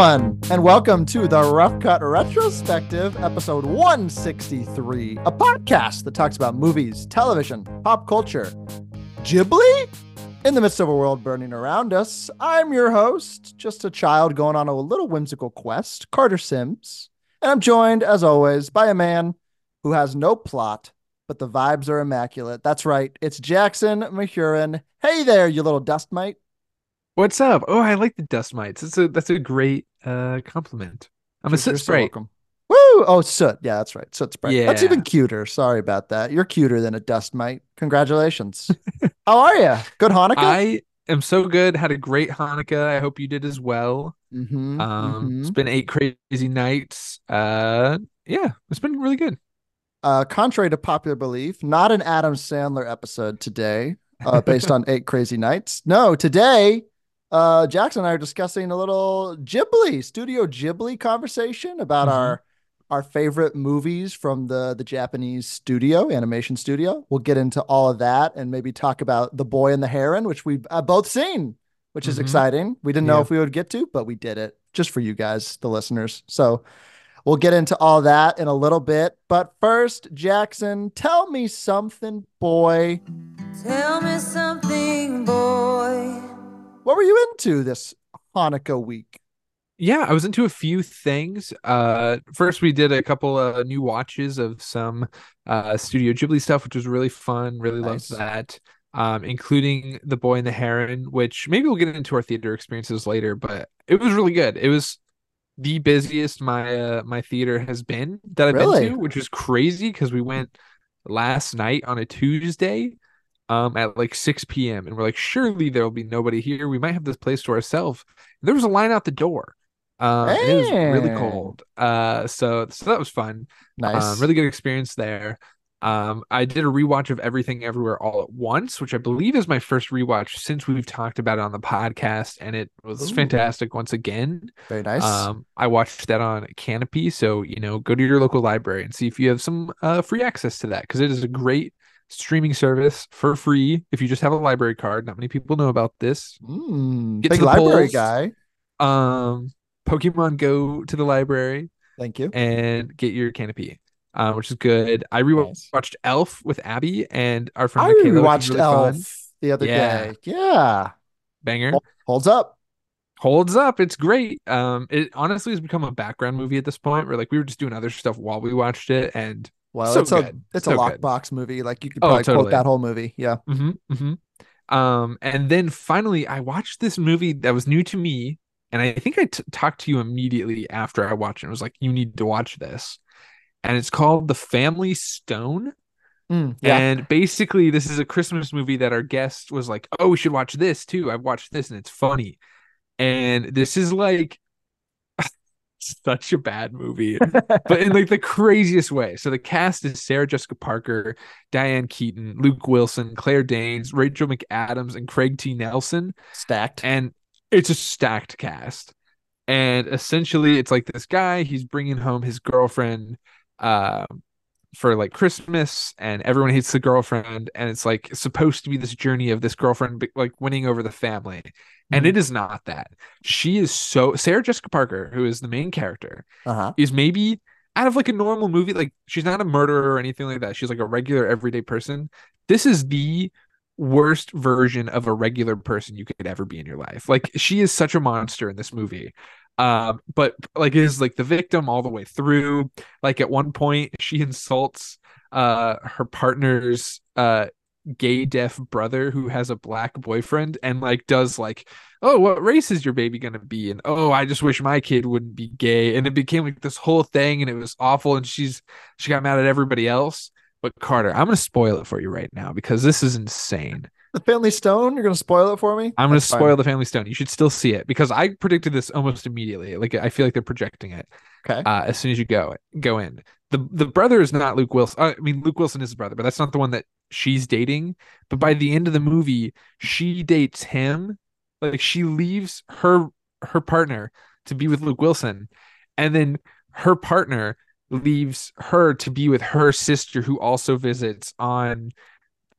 Everyone, and welcome to the Rough Cut Retrospective, episode 163, a podcast that talks about movies, television, pop culture, Ghibli. In the midst of a world burning around us, I'm your host, just a child going on a little whimsical quest, Carter Sims, and I'm joined, as always, by a man who has no plot, but the vibes are immaculate. That's right, it's Jackson Mahuron. Hey there, you little dust mite. What's up? Oh, I like the dust mites. That's a that's a great uh compliment. I'm a soot sprite. Woo! Oh, soot. Yeah, that's right. Soot sprite. Yeah. That's even cuter. Sorry about that. You're cuter than a dust mite. Congratulations. How are you? Good Hanukkah? I am so good. Had a great Hanukkah. I hope you did as well. Mm-hmm, um, mm-hmm. It's been eight crazy nights. Uh, yeah, it's been really good. Uh, contrary to popular belief, not an Adam Sandler episode today, uh, based on eight crazy nights. No, today uh, Jackson and I are discussing a little Ghibli, Studio Ghibli conversation about mm-hmm. our our favorite movies from the the Japanese studio, animation studio. We'll get into all of that and maybe talk about The Boy and the Heron, which we've uh, both seen, which is mm-hmm. exciting. We didn't yeah. know if we would get to, but we did it just for you guys, the listeners. So we'll get into all that in a little bit. But first, Jackson, tell me something, boy. Tell me something, boy. What were you into this Hanukkah week? Yeah, I was into a few things. Uh, first, we did a couple of new watches of some uh, Studio Ghibli stuff, which was really fun. Really nice. loved that. Um, including The Boy and the Heron, which maybe we'll get into our theater experiences later, but it was really good. It was the busiest my uh, my theater has been that I've really? been to, which was crazy because we went last night on a Tuesday um, at like 6 p.m. And we're like, surely there will be nobody here. We might have this place to ourselves. There was a line out the door. Um, it was really cold. Uh, so so that was fun. Nice, um, really good experience there. Um, I did a rewatch of Everything Everywhere All at Once, which I believe is my first rewatch since we've talked about it on the podcast, and it was Ooh. fantastic once again. Very nice. Um, I watched that on Kanopy, so you know, go to your local library and see if you have some uh, free access to that because it is a great streaming service for free if you just have a library card. Not many people know about this. Mm, Get big library polls. guy. Um, Pokemon Go to the library. Thank you. And get your Kanopy, uh, which is good. I rewatched nice. Elf with Abby and our friend I Michaela, rewatched really Elf fun. the other yeah. day. Yeah, banger. Holds up. Holds up. It's great. Um, it honestly has become a background movie at this point. Where like we were just doing other stuff while we watched it, and well, so it's good. a it's so a lockbox movie. Like you could oh, probably oh, totally. quote that whole movie. Yeah. Mm-hmm, mm-hmm. Um, and then finally, I watched this movie that was new to me, and I think I t- talked to you immediately after I watched it. I was like, "You need to watch this," and it's called The Family Stone. Mm, yeah. And basically, this is a Christmas movie that our guest was like, "Oh, we should watch this too. I've watched this, and it's funny." And this is like such a bad movie, but in like the craziest way. So the cast is Sarah Jessica Parker, Diane Keaton, Luke Wilson, Claire Danes, Rachel McAdams, and Craig T. Nelson. Stacked. And it's a stacked cast. And essentially, it's like this guy, he's bringing home his girlfriend uh, for like Christmas, and everyone hates the girlfriend. And it's like supposed to be this journey of this girlfriend like winning over the family and it mm-hmm. is not that. She is so Sarah Jessica Parker, who is the main character, uh-huh. is maybe out of like a normal movie. Like she's not a murderer or anything like that. She's like a regular everyday person. This is the worst version of a regular person you could ever be in your life. Like she is such a monster in this movie. Um, but like is like the victim all the way through. Like at one point she insults uh her partner's uh gay deaf brother who has a black boyfriend and like does like oh what race is your baby gonna be? and oh i just wish my kid wouldn't be gay. And it became like this whole thing and it was awful and she's she got mad at everybody else. But carter i'm gonna spoil it for you right now because this is insane the family stone? You're gonna spoil it for me? I'm gonna spoil the family stone. You should still see it because i predicted this almost immediately. Like i feel like they're projecting it okay. uh, as soon as you go go in. The the brother is not Luke Wilson. I mean, Luke Wilson is his brother, but that's not the one that she's dating. But by the end of the movie, she dates him. Like she leaves her her partner to be with Luke Wilson, and then her partner leaves her to be with her sister, who also visits on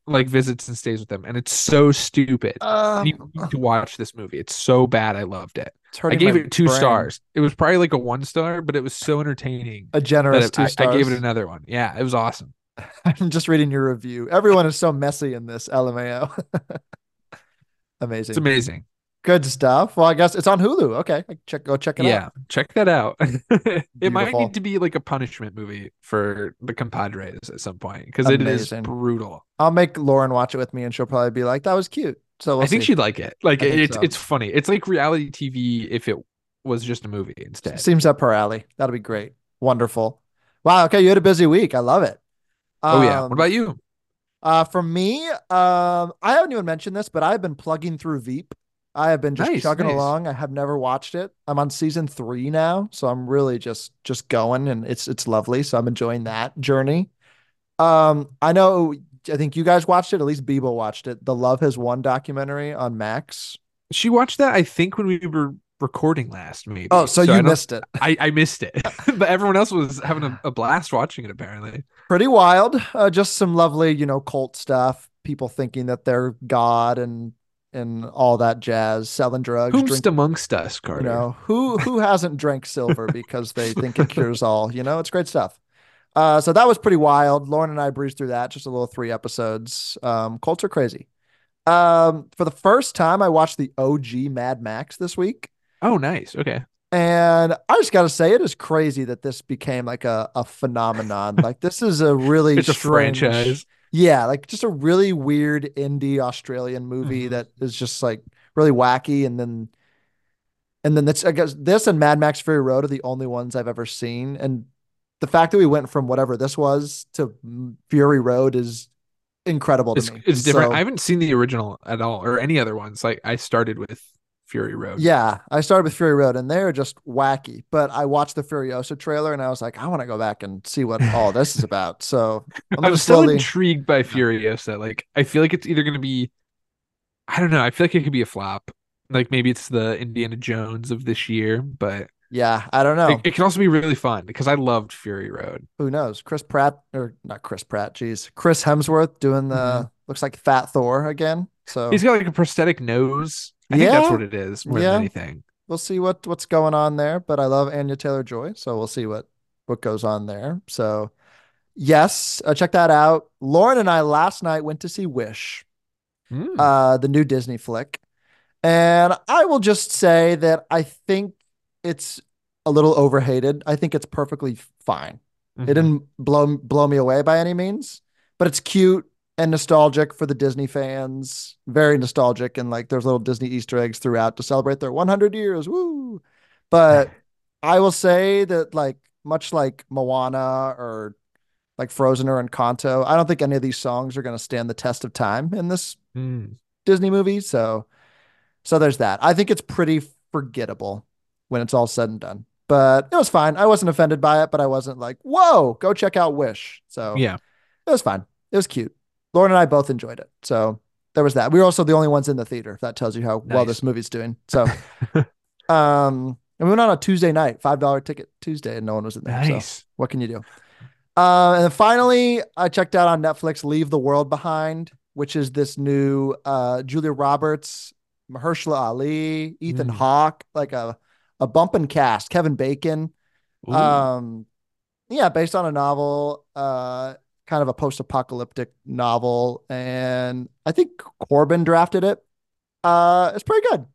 like visits and stays with them, and it's so stupid. Um, you need to watch this movie. It's so bad. I loved it. I gave it two brain. stars. It was probably like a one star, but it was so entertaining. A generous it- two I, stars. I gave it another one. Yeah, it was awesome. I'm just reading your review. Everyone is so messy in this LMAO. Amazing. It's amazing. Good stuff. Well, I guess it's on Hulu. Okay. Check go check it Yeah, out. Yeah, check that out. it might need to be like a punishment movie for the compadres at some point because it is brutal. I'll make Lauren watch it with me and she'll probably be like, that was cute. So we'll I think see. she'd like it. Like it's so. it's funny. It's like reality TV if it was just a movie instead. seems up her alley. That'll be great. Wonderful. Wow. Okay. You had a busy week. I love it. oh yeah. Um, What about you? Uh, for me, um, I haven't even mentioned this, but I've been plugging through Veep. I have been just Nice, chugging nice. along. I have never watched it. I'm on season three now, so I'm really just just going, and it's it's lovely. So I'm enjoying that journey. Um, I know. I think you guys watched it. At least Bebo watched it. The Love Has Won documentary on Max. She watched that. I think when we were recording last, maybe. Oh, so, I you missed it. I, I missed it, but everyone else was having a, a blast watching it. Apparently, Pretty wild. Uh, just some lovely, you know, cult stuff. People thinking that they're God and and all that jazz, selling drugs, Who's drinking amongst us, Carter? You know, who who hasn't drank silver because they think it cures all? You know, it's great stuff. Uh, so that was pretty wild. Lauren and I breezed through that, just a little three episodes. Um, Colts are crazy. Um, for the first time, I watched the OG Mad Max this week, Oh, nice. Okay. and I just got to say, it is crazy that this became like a a phenomenon. like this is a really It's a franchise. Yeah, like just a really weird indie Australian movie Mhm. that is just like really wacky, and then and then this I guess this and Mad Max Fury Road are the only ones I've ever seen, and the fact that we went from whatever this was to Fury Road is incredible to It's me. it's different. So, I haven't seen the original at all, or any other ones. Like I started with Fury Road. yeah, I started with Fury Road, and they're just wacky. But I watched the Furiosa trailer, and I was like, I want to go back and see what all this is about. So I'm I'm still slowly. intrigued by Furiosa. Like I feel like it's either going to be, I don't know. I feel like it could be a flop. Like maybe it's the Indiana Jones of this year, but Yeah, I don't know. it, it can also be really fun because I loved Fury Road. Who knows? Chris Pratt or not Chris Pratt, geez. Chris Hemsworth doing the looks like Fat Thor again. So Mm-hmm. He's got like a prosthetic nose. I think that's what it is more Yeah. than anything. we'll see what what's going on there. But I love Anya Taylor Joy, so we'll see what what goes on there. So yes, uh, check that out. Lauren and I last night went to see Wish, Mm. uh, the new Disney flick, and I will just say that I think it's a little overhated. I think it's perfectly fine. It Mhm. didn't blow blow me away by any means, but it's cute and nostalgic for the Disney fans. Very nostalgic, and like there's little Disney Easter eggs throughout to celebrate their 100 years. Woo! But I will say that like much like Moana or like Frozen or Encanto, I don't think any of these songs are going to stand the test of time in this Mm. Disney movie. So, so there's that. I think it's pretty forgettable when it's all said and done. But it was fine. I wasn't offended by it, but I wasn't like, whoa, go check out Wish. So Yeah. it was fine. It was cute. Lauren and I both enjoyed it. So there was that. We were also the only ones in the theater. If that tells you how well this movie's doing. So, um, and we went on a Tuesday night, five dollar ticket Tuesday, and no one was in there. So Nice. what can you do? Uh, and then finally, I checked out on Netflix Leave the World Behind, which is this new uh, Julia Roberts, Mahershala Ali, Ethan Mm. Hawke, like a a bumping cast, Kevin Bacon. Ooh. Um, yeah, based on a novel, uh, kind of a post-apocalyptic novel, and I think Corbin drafted it. Uh, it's pretty good.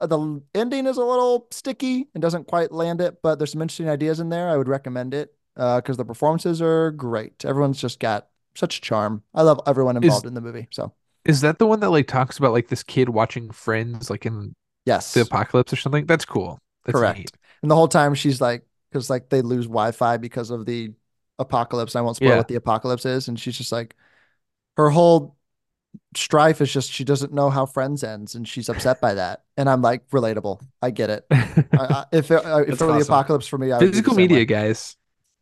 Uh, The ending is a little sticky and doesn't quite land it, but there's some interesting ideas in there. I would recommend it because the performances are great. Everyone's just got such charm. I love everyone involved in the movie. So Is that the one that like talks about like this kid watching Friends like in yes, the apocalypse or something? That's cool. That's correct. neat. And the whole time she's like, because like they lose Wi-Fi because of the apocalypse. I won't spoil Yeah. what the apocalypse is, and she's just like, her whole strife is just she doesn't know how Friends ends, and she's upset by that. And I'm like, relatable. I get it. I, I, if it, uh, if it were the apocalypse for me, I would be the Physical media, way. guys.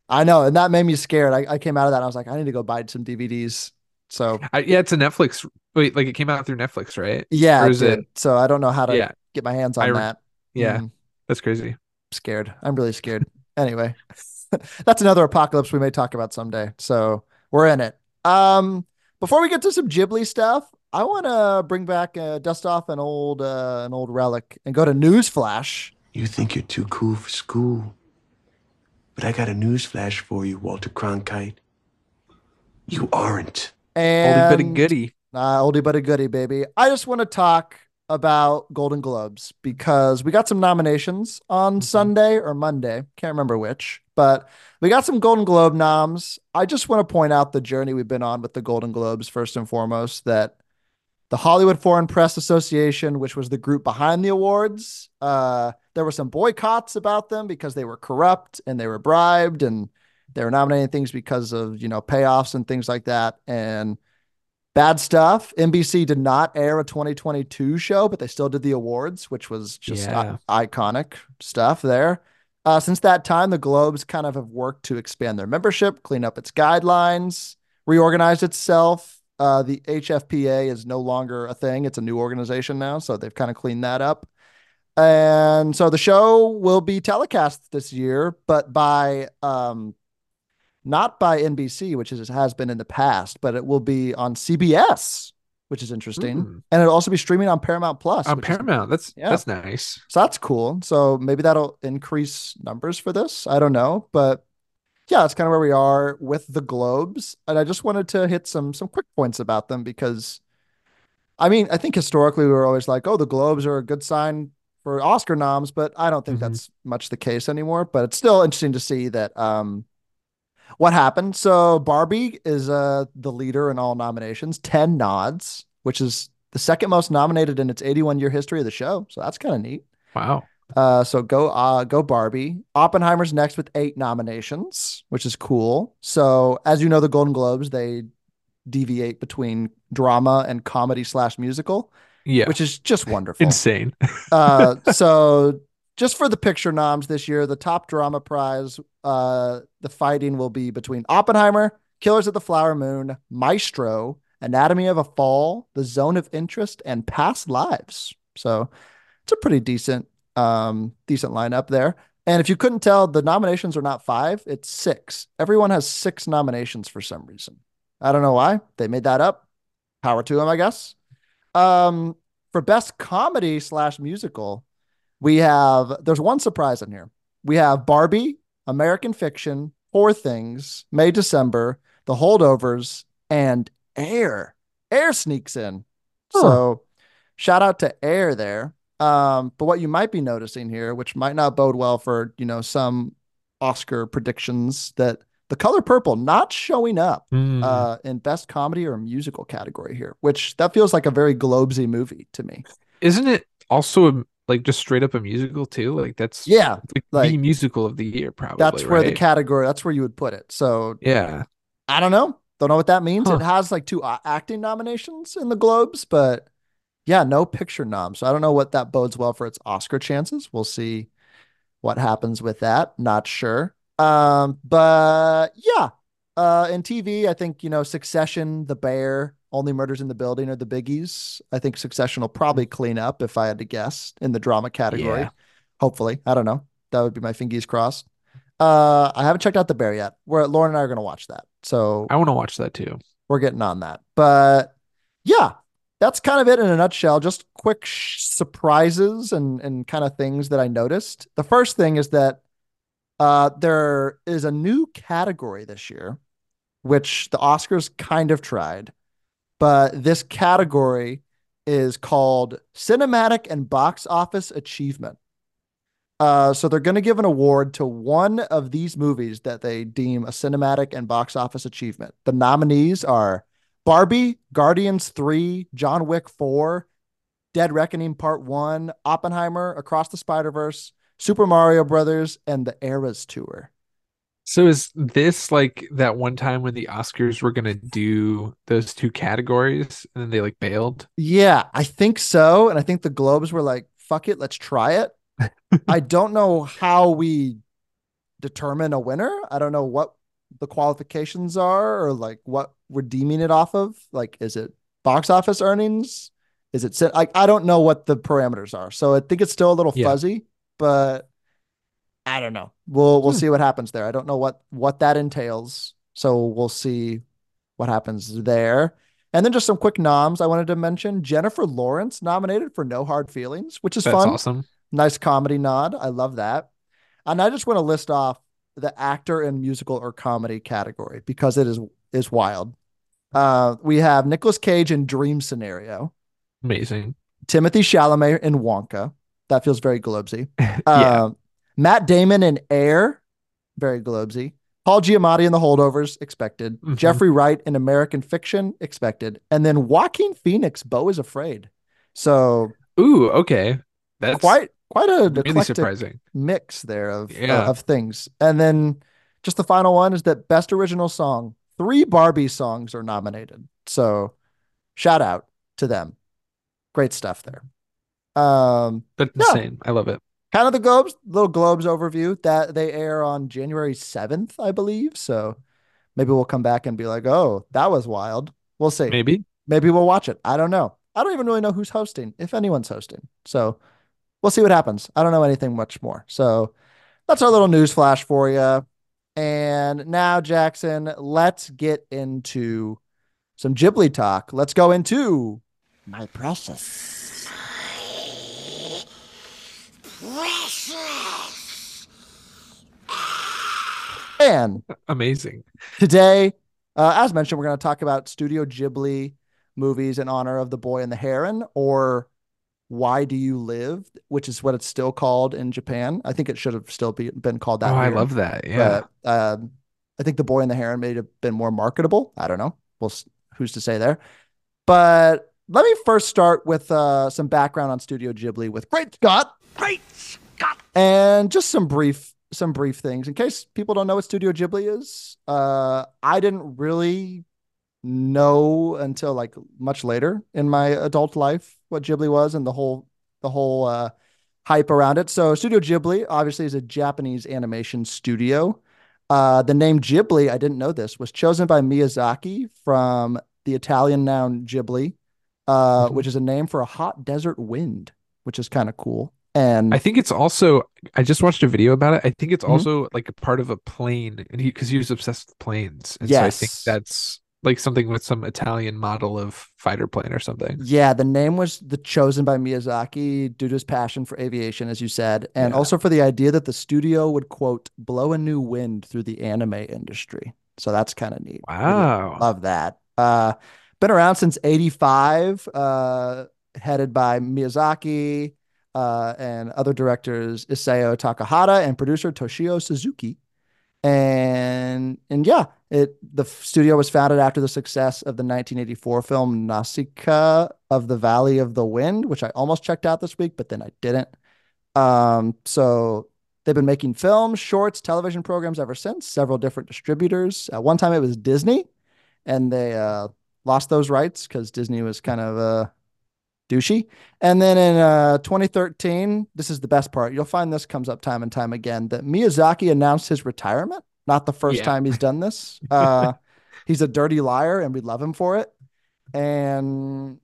I know, and that made me scared. I, I came out of that. And I was like, I need to go buy some DVDs. So I, yeah, it's a Netflix. Wait, like it came out through Netflix, right? yeah, Or it is it- did. So I don't know how to Yeah, get my hands on re- that. yeah, Mm. that's crazy. scared. I'm really scared. anyway, that's another apocalypse we may talk about someday. So we're in it. Um, before we get to some Ghibli stuff, I want to bring back uh, dust off an old uh, an old relic and go to Newsflash. You think you're too cool for school. But I got a newsflash for you, Walter Cronkite. You aren't. And Oldie but a goodie. Uh, oldie but a goodie, baby. I just want to talk about Golden Globes because we got some nominations on Sunday or Monday. Can't remember which, but we got some Golden Globe noms. I just want to point out the journey we've been on with the Golden Globes, first and foremost, that the Hollywood Foreign Press Association, which was the group behind the awards, uh, there were some boycotts about them because they were corrupt and they were bribed and they were nominating things because of, you know, payoffs and things like that. And bad stuff. NBC did not air a 2022 show, but they still did the awards, which was just Yeah. i- iconic stuff there. Uh, since that time, the Globes kind of have worked to expand their membership, clean up its guidelines, reorganized itself. Uh, the HFPA is no longer a thing; it's a new organization now, so they've kind of cleaned that up. And so the show will be telecast this year, but by um, not by NBC, which is, has been in the past, but it will be on CBS, which is interesting, Mm. and it'll also be streaming on Paramount Plus. On which is- Paramount. That's Yeah. that's nice. so that's cool. So maybe that'll increase numbers for this. I don't know, but yeah, that's kind of where we are with the Globes. And I just wanted to hit some some quick points about them because I mean, I think historically we were always like, oh, the Globes are a good sign for Oscar noms, but I don't think Mhm. that's much the case anymore. But it's still interesting to see that um what happened. So Barbie is uh the leader in all nominations, 10 nods, which is the second most nominated in its 81 year history of the show. So that's kind of neat. Wow. Uh, so go, uh, go Barbie. Oppenheimer's next with eight nominations, which is cool. So as you know, the Golden Globes they deviate between drama and comedy slash musical, Yeah. which is just wonderful. insane. uh, so just for the picture noms this year, the top drama prize, uh, the fighting will be between Oppenheimer, Killers of the Flower Moon, Maestro, Anatomy of a Fall, The Zone of Interest, and Past Lives. So it's a pretty decent, um, decent lineup there. And if you couldn't tell, the nominations are not five; it's six. Everyone has six nominations for some reason. I don't know why they made that up. Power to them, I guess. Um, for best comedy slash musical, we have there's one surprise in here. We have Barbie, American Fiction, Poor Things, May December, The Holdovers, and Air. Air sneaks in. Huh. So shout out to Air there. Um, but what you might be noticing here, which might not bode well for you know some Oscar predictions, that the color purple not showing up Mm. uh, in best comedy or musical category here, which that feels like a very Globesy movie to me. Isn't it also a, like just straight up a musical too? Like that's Yeah, like, like- the musical of the year, probably. that's where the category. That's where you would put it. So Yeah. I don't know. Don't know what that means. Huh. It has like two acting nominations in the Globes, but yeah, no picture nom. So I don't know what that bodes well for its Oscar chances. We'll see what happens with that. Not sure. Um, but yeah, uh, in TV, I think you know Succession, The Bear, Only Murders in the Building are the biggies. I think Succession will probably clean up if I had to guess in the drama category. Yeah. Hopefully, I don't know. That would be my fingies crossed. Uh, I haven't checked out The Bear yet. Where Lauren and I are going to watch that, so I want to watch that too. we're getting on that. But yeah, that's kind of it in a nutshell. Just quick sh- surprises and and kind of things that I noticed. The first thing is that uh, there is a new category this year, which the Oscars kind of tried, but this category is called Cinematic and Box Office Achievement. Uh, so they're going to give an award to one of these movies that they deem a cinematic and box office achievement. The nominees are Barbie, Guardians 3, John Wick 4, Dead Reckoning Part 1, Oppenheimer, Across the Spider-Verse, Super Mario Brothers, and the Eras Tour. So is this like that one time when the Oscars were gonna do those two categories and then they like bailed? Yeah, I think so. And I think the Globes were like, fuck it, let's try it. I don't know how we determine a winner. I don't know what the qualifications are or like what we're deeming it off of. Like, is it box office earnings? Is it? Like, I don't know what the parameters are. So I think it's still a little Yeah. fuzzy, but I don't know. We'll we'll Hmm. see what happens there. I don't know what what that entails. So we'll see what happens there. And then just some quick noms I wanted to mention. Jennifer Lawrence nominated for No Hard Feelings, which is fun. That's fun. awesome. Nice comedy nod. I love that. And I just want to list off the actor in musical or comedy category because it is is wild. Uh, we have Nicolas Cage in Dream Scenario, Amazing. Timothée Chalamet in Wonka. That feels very Globesy. Yeah. Uh, Matt Damon in Air, very Globesy. Paul Giamatti in The Holdovers, expected. Mhm. Jeffrey Wright in American Fiction, expected. And then Joaquin Phoenix, Beau is Afraid. So Ooh, okay. That's quite quite a really surprising. mix there of uh, of things. And then just the final one is that best original song. Three Barbie songs are nominated. So shout out to them. Great stuff there. Um That's Yeah. insane. I love it. Kind of the globes little globes overview that they air on January 7th, I believe. So maybe we'll come back and be like, "Oh, that was wild." We'll see. Maybe. Maybe we'll watch it. I don't know. I don't even really know who's hosting, if anyone's hosting. So we'll see what happens. I don't know anything much more. So that's our little news flash for you. And now, Jackson, let's get into some Ghibli talk. Let's go into my precious. And Amazing. Today, uh, as mentioned, we're going to talk about Studio Ghibli movies in honor of The Boy and the Heron, or Why Do You Live, which is what it's still called in Japan. I think it should have still be, been called that. oh, I love that. Yeah. But um, I think The Boy and the Heron may have been more marketable. I don't know. Well, who's to say there? But let me first start with uh, some background on Studio Ghibli with Great Scott. Great Scott. And just some brief some brief things in case people don't know what Studio Ghibli is. Uh, I didn't really know until like much later in my adult life what Ghibli was and the whole the whole uh, hype around it. So Studio Ghibli obviously is a Japanese animation studio. Uh, the name Ghibli, I didn't know this, was chosen by Miyazaki from the Italian noun Ghibli, uh, Mhm. which is a name for a hot desert wind, which is kind of cool. And I think it's also I just watched a video about it. I think it's Mhm. also like a part of a plane and he because he was obsessed with planes. And so I think that's like something with some Italian model of fighter plane or something. Yeah, the name was the chosen by Miyazaki due to his passion for aviation, as you said, and Yeah. also for the idea that the studio would quote blow a new wind through the anime industry. So that's kind of neat. Really Wow. Love that. Uh, been around since 85, uh, headed by Miyazaki, uh, and other directors Isao Takahata and producer Toshio Suzuki. And and yeah, it the studio was founded after the success of the 1984 film Nausicaa of the Valley of the Wind, which I almost checked out this week, but then I didn't. Um, so they've been making films, shorts, television programs ever since, several different distributors. At one time it was Disney, and they uh, lost those rights because Disney was kind of uh, douchey. And then in uh, 2013, this is the best part. You'll find this comes up time and time again that Miyazaki announced his retirement. Not the first Yeah. time he's done this. Uh, he's a dirty liar, and we love him for it. And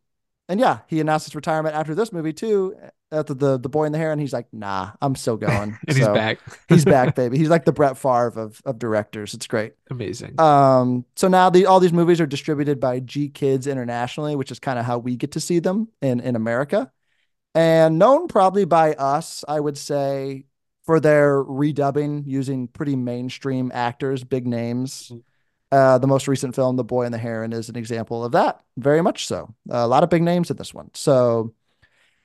and yeah, he announced his retirement after this movie too. After the the boy and the heron, and he's like, "Nah, I'm still going." and he's back. he's back, baby. He's like the Brett Favre of of directors. It's great. Amazing. Um, so now the all these movies are distributed by GKIDS internationally, which is kind of how we get to see them in in America, and known probably by us, I would say, for their redubbing using pretty mainstream actors, big names. Mhm. Uh, the most recent film, The Boy and the Heron, is an example of that. Very much so. a lot of big names in this one. So,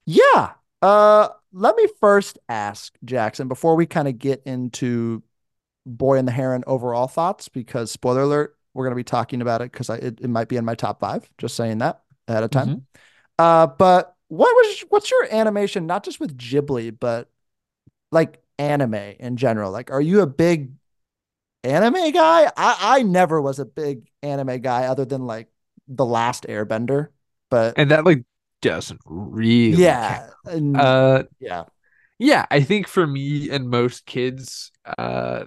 yeah. Uh, let me first ask Jackson before we kind of get into Boy and the Heron overall thoughts, because spoiler alert, we're going to be talking about it because it, it might be in my top five. Just saying that ahead of time. Uh, but what was what's your animation, not just with Ghibli, but like anime in general? Like, are you a big anime guy? I I never was a big anime guy, other than like the Last Airbender. But And that like doesn't really yeah, and- Uh yeah, yeah, I think for me and most kids uh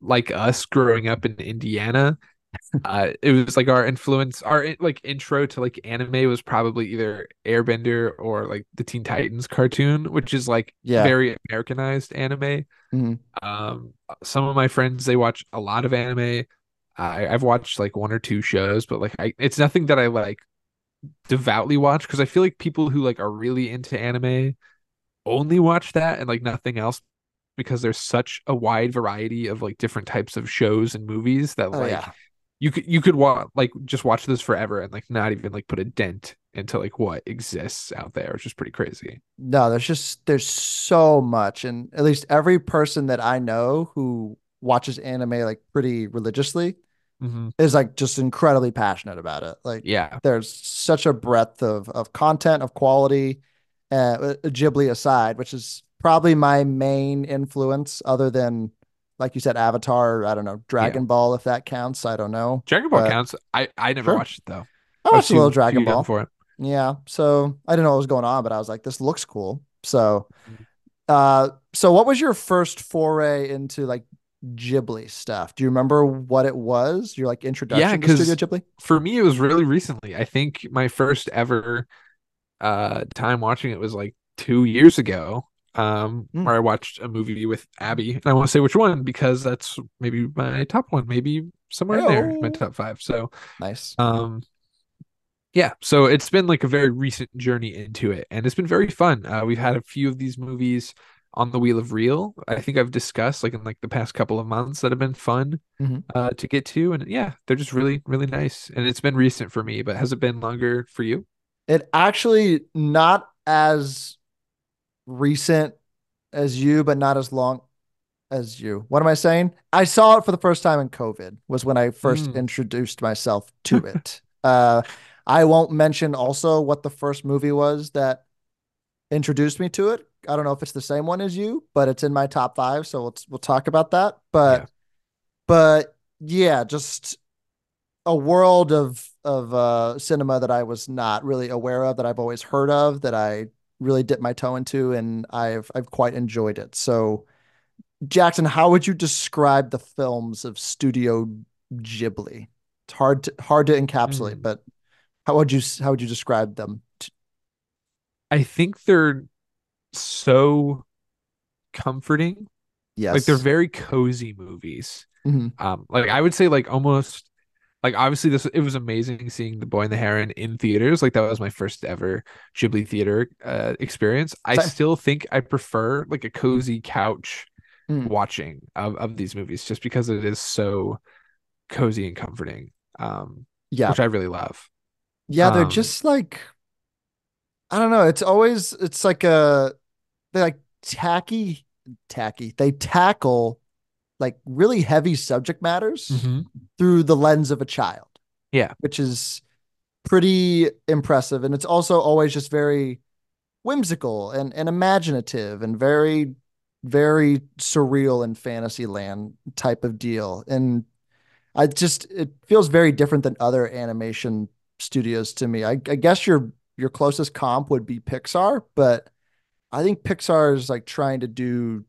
like us growing up in Indiana, uh it was like our influence our like intro to like anime was probably either Airbender or like the Teen Titans cartoon, which is like Yeah. very Americanized anime. Mhm. Um some of my friends they watch a lot of anime. I, I've watched like one or two shows, but like I, it's nothing that I like devoutly watch because I feel like people who like are really into anime only watch that and like nothing else because there's such a wide variety of like different types of shows and movies that Oh, like yeah. You could you could watch like just watch this forever and like not even like put a dent into like what exists out there, which is pretty crazy. No, there's just there's so much, and at least every person that I know who watches anime like pretty religiously hmm is like just incredibly passionate about it. Like Yeah. there's such a breadth of of content of quality, uh, Ghibli aside, which is probably my main influence, other than like you said, Avatar. I don't know, Dragon Ball, if that counts. I don't know. Dragon Ball But- counts. I I never Sure. watched it though. I was watched a little Dragon Ball. for it. Yeah, so I didn't know what was going on, but I was like, this looks cool. So, Mhm. uh, so what was your first foray into like Ghibli stuff? Do you remember what it was? Your like introduction to 'cause- Studio Ghibli? For me, it was really recently. I think my first ever uh time watching it was like two years ago. Um, Mm. where I watched a movie with Abby, and I won't say which one because that's maybe my top one, maybe somewhere in there, my top five. So, Nice. um, yeah, so it's been like a very recent journey into it, and it's been very fun. Uh, we've had a few of these movies on the Wheel of Reel. I think I've discussed like in like the past couple of months that have been fun Mhm. uh, to get to, and yeah, they're just really really nice. And it's been recent for me, but has it been longer for you? It actually not as recent as you, but not as long as you. What am I saying? I saw it for the first time in COVID. Was when I first Mm. introduced myself to it. uh, I won't mention also what the first movie was that introduced me to it. I don't know if it's the same one as you, but it's in my top five, so we'll we'll talk about that. But Yeah. but yeah, just a world of of uh cinema that I was not really aware of, that I've always heard of, that I really dipped my toe into, and I've I've quite enjoyed it. So Jackson, how would you describe the films of Studio Ghibli? It's hard to hard to encapsulate, Mm. but how would you how would you describe them? I think they're so comforting. Yes. Like they're very cozy movies. Mhm. Um, like I would say like almost like obviously this it was amazing seeing The Boy and the Heron in theaters. Like that was my first ever Ghibli theater uh experience. I Same. still think I prefer like a cozy couch Mm. watching of, of these movies just because it is so cozy and comforting. Um, Yeah. which I really love. Yeah, they're Um, just like I don't know. It's always it's like a they're like tacky, tacky. They tackle like really heavy subject matters mm-hmm. through the lens of a child. Yeah. Which is pretty impressive. And it's also always just very whimsical and, and imaginative and very, very surreal and fantasy land type of deal. And I just it feels very different than other animation studios to me. I, I guess your your closest comp would be Pixar, but I think Pixar is like trying to do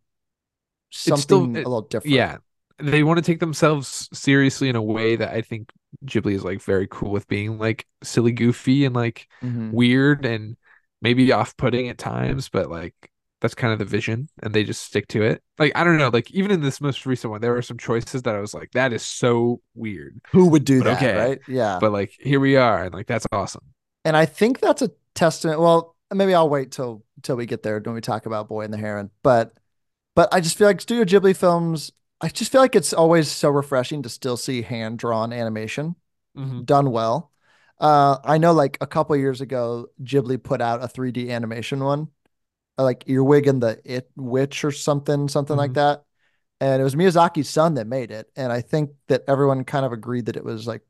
something still- a it- little different. Yeah. They want to take themselves seriously in a way that I think Ghibli is like very cool with being like silly goofy and like Mhm. weird and maybe off-putting at times, but like that's kind of the vision and they just stick to it. Like I don't know, like even in this most recent one, there were some choices that I was like, that is so weird. Who would do But that, okay. right? Yeah. But like here we are, and like that's awesome. And I think that's a testament. Well, maybe I'll wait till till we get there when we talk about Boy and the Heron. But but I just feel like Studio Ghibli films. I just feel like it's always so refreshing to still see hand drawn animation Mhm. done well. Uh, I know like a couple years ago, Ghibli put out a 3D animation one, uh, like Earwig and the It Witch or something, something like Mhm. that. And it was Miyazaki's son that made it. And I think that everyone kind of agreed that it was like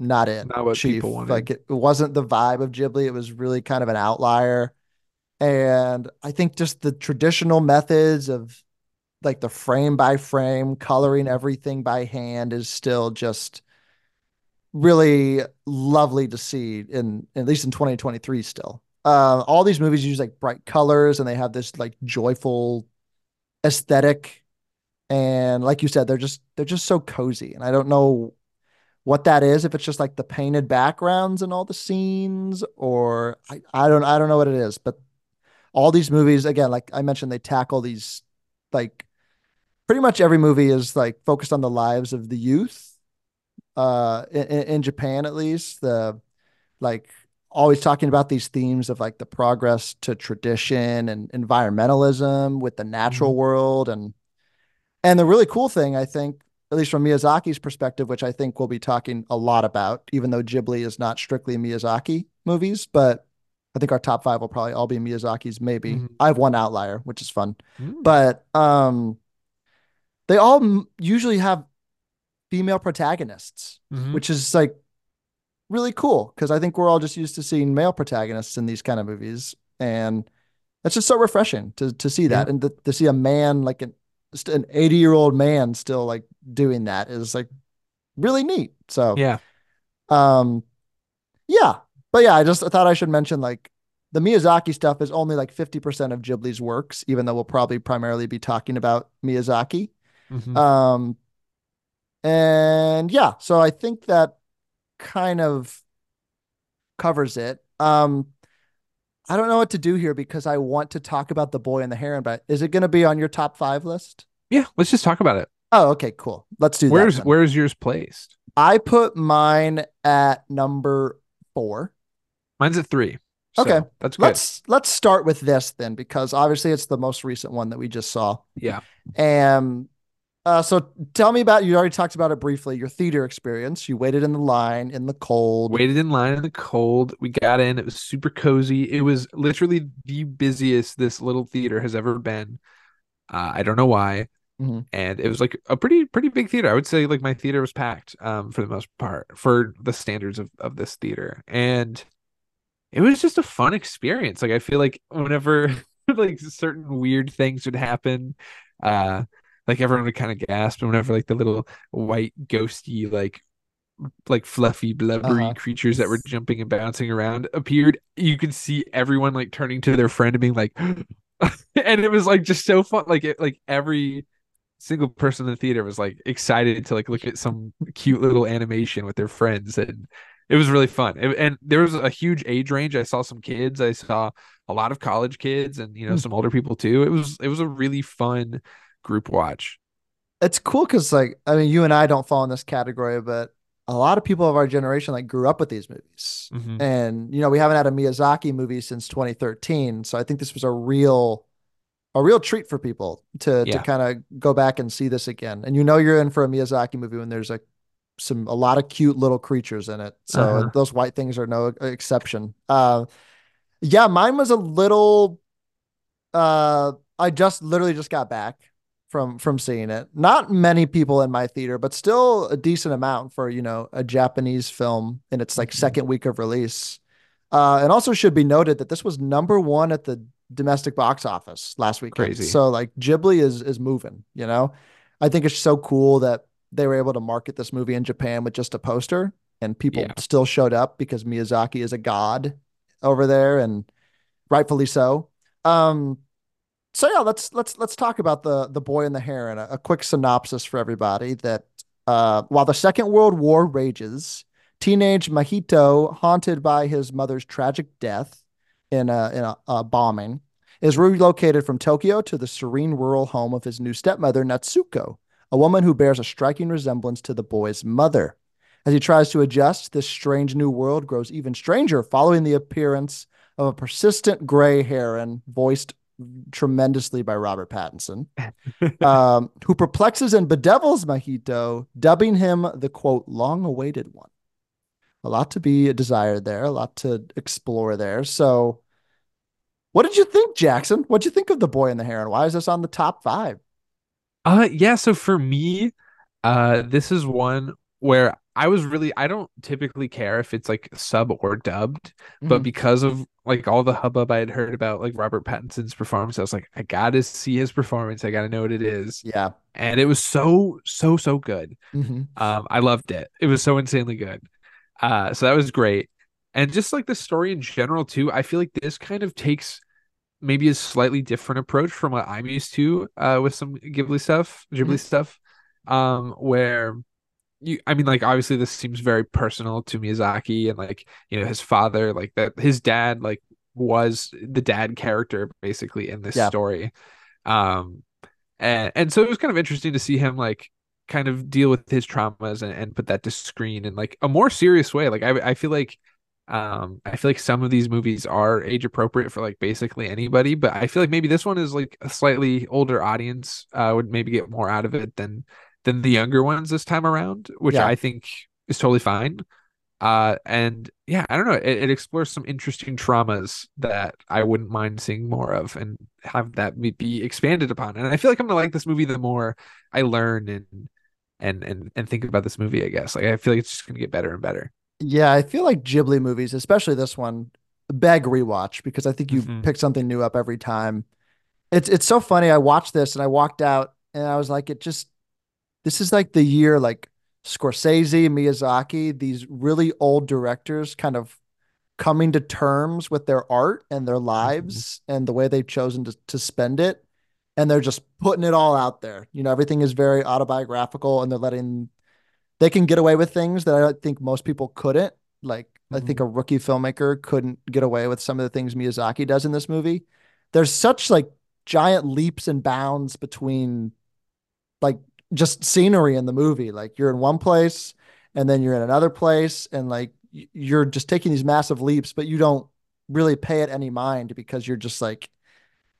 not it. Not what chief. people wanted. Like it wasn't the vibe of Ghibli. It was really kind of an outlier. And I think just the traditional methods of like the frame by frame, coloring everything by hand is still just really lovely to see in at least in 2023 still. Uh, all these movies use like bright colors and they have this like joyful aesthetic. And like you said, they're just they're just so cozy. And I don't know what that is, if it's just like the painted backgrounds and all the scenes, or I, I don't I don't know what it is, but all these movies, again, like I mentioned, they tackle these like pretty much every movie is like focused on the lives of the youth uh in, in Japan at least. The like always talking about these themes of like the progress to tradition and environmentalism with the natural world. And and the really cool thing I think at least from Miyazaki's perspective which I think we'll be talking a lot about even though Ghibli is not strictly Miyazaki movies but I think our top 5 will probably all be Miyazaki's maybe. Mhm. I have one outlier which is fun Mm. but um they all m- usually have female protagonists Mhm. which is like really cool because I think we're all just used to seeing male protagonists in these kind of movies, and it's just so refreshing to to see that Yeah. and to, to see a man like an an eighty year old man still like doing that is like really neat. So yeah. um, yeah, but yeah, I just thought I should mention like the Miyazaki stuff is only like fifty percent of Ghibli's works, even though we'll probably primarily be talking about Miyazaki. Mhm. Um, and yeah, so I think that kind of covers it. Um, I don't know what to do here because I want to talk about the boy and the heron, but is it going to be on your top five list? yeah. Let's just talk about it. Oh, okay, cool. Let's do Where's where's yours placed? I put mine at number four. Mine's at three. So Okay. that's good. Let's let's start with this then, because obviously it's the most recent one that we just saw. Yeah. And uh, so tell me about you already talked about it briefly, your theater experience. You waited in the line in the cold. Waited in line in the cold. We got in. It was super cozy. It was literally the busiest this little theater has ever been. Uh, I don't know why. Mhm. And it was like a pretty pretty big theater. I would say like my theater was packed um for the most part for the standards of of this theater. And it was just a fun experience. Like I feel like whenever like certain weird things would happen, uh like everyone would kind of gasp and whenever like the little white ghosty like like fluffy blubbery Uh-huh. creatures that were jumping and bouncing around appeared you could see everyone like turning to their friend and being like and it was like just so fun like it like every single person in the theater was like excited to like look at some cute little animation with their friends and it was really fun It- and there was a huge age range i saw some kids i saw a lot of college kids and you know Hmm. some older people too it was it was a really fun group watch It's cool because like I mean, you and I don't fall in this category, but a lot of people of our generation like grew up with these movies. Mhm. And you know, we haven't had a Miyazaki movie since 2013. So I think this was a real a real treat for people to to kind of go back and see this again. And you know you're in for a Miyazaki movie when there's like some a lot of cute little creatures in it. So Uh-huh. those white things are no exception. Uh yeah, mine was a little uh I just literally just got back from from seeing it. Not many people in my theater, but still a decent amount for, you know, a Japanese film in its like second week of release. Uh and also should be noted that this was number 1 at the domestic box office last weekend. Crazy. So like Ghibli is is moving, you know. I think it's so cool that they were able to market this movie in Japan with just a poster and people Yeah. still showed up because Miyazaki is a god over there and rightfully so. Um so yeah, let's let's let's talk about the the boy and the heron. A, a quick synopsis for everybody that uh, while the Second World War rages, teenage Mahito, haunted by his mother's tragic death in a in a, a bombing, is relocated from Tokyo to the serene rural home of his new stepmother Natsuko, a woman who bears a striking resemblance to the boy's mother. As he tries to adjust, this strange new world grows even stranger following the appearance of a persistent gray heron voiced tremendously by Robert Pattinson, um, who perplexes and bedevils Mahito, dubbing him the quote, long awaited one. A lot to be desired there, a lot to explore there. So, what did you think, Jackson? What did you think of The Boy and the Heron? Why is this on the top five? Uh yeah, so for me, uh this is one where I was really I don't typically care if it's like sub or dubbed, but Mhm. because of like all the hubbub I had heard about like Robert Pattinson's performance, I was like, I gotta see his performance. I gotta know what it is. Yeah. And it was so, so, so good. hmm Um, I loved it. It was so insanely good. Uh, so that was great. And just like the story in general too, I feel like this kind of takes maybe a slightly different approach from what I'm used to uh with some Ghibli stuff, Ghibli Mhm. stuff. Um, where you I mean like obviously this seems very personal to Miyazaki and like, you know, his father, like that his dad like was the dad character basically in this Yeah. story. Um and and so it was kind of interesting to see him like kind of deal with his traumas and, and put that to screen in like a more serious way. Like I I feel like um I feel like some of these movies are age appropriate for like basically anybody, but I feel like maybe this one is like a slightly older audience uh would maybe get more out of it than than the younger ones this time around, which Yeah. I think is totally fine. Uh and yeah, I don't know, it, it explores some interesting traumas that I wouldn't mind seeing more of and have that be- be expanded upon. And I feel like I'm gonna like this movie the more I learn and and and and think about this movie, I guess. Like I feel like it's just gonna get better and better. Yeah, I feel like Ghibli movies, especially this one, beg rewatch because I think you Mhm. pick something new up every time. It's it's so funny. I watched this and I walked out and I was like, it just this is like the year like Scorsese, Miyazaki, these really old directors kind of coming to terms with their art and their lives and the way they've chosen to, to spend it. And they're just putting it all out there. You know, everything is very autobiographical and they're letting they can get away with things that I don't think most people couldn't. Like I think mm-hmm. a rookie filmmaker couldn't get away with some of the things Miyazaki does in this movie. There's such like giant leaps and bounds between like just scenery in the movie. Like you're in one place and then you're in another place and like you're just taking these massive leaps, but you don't really pay it any mind because you're just like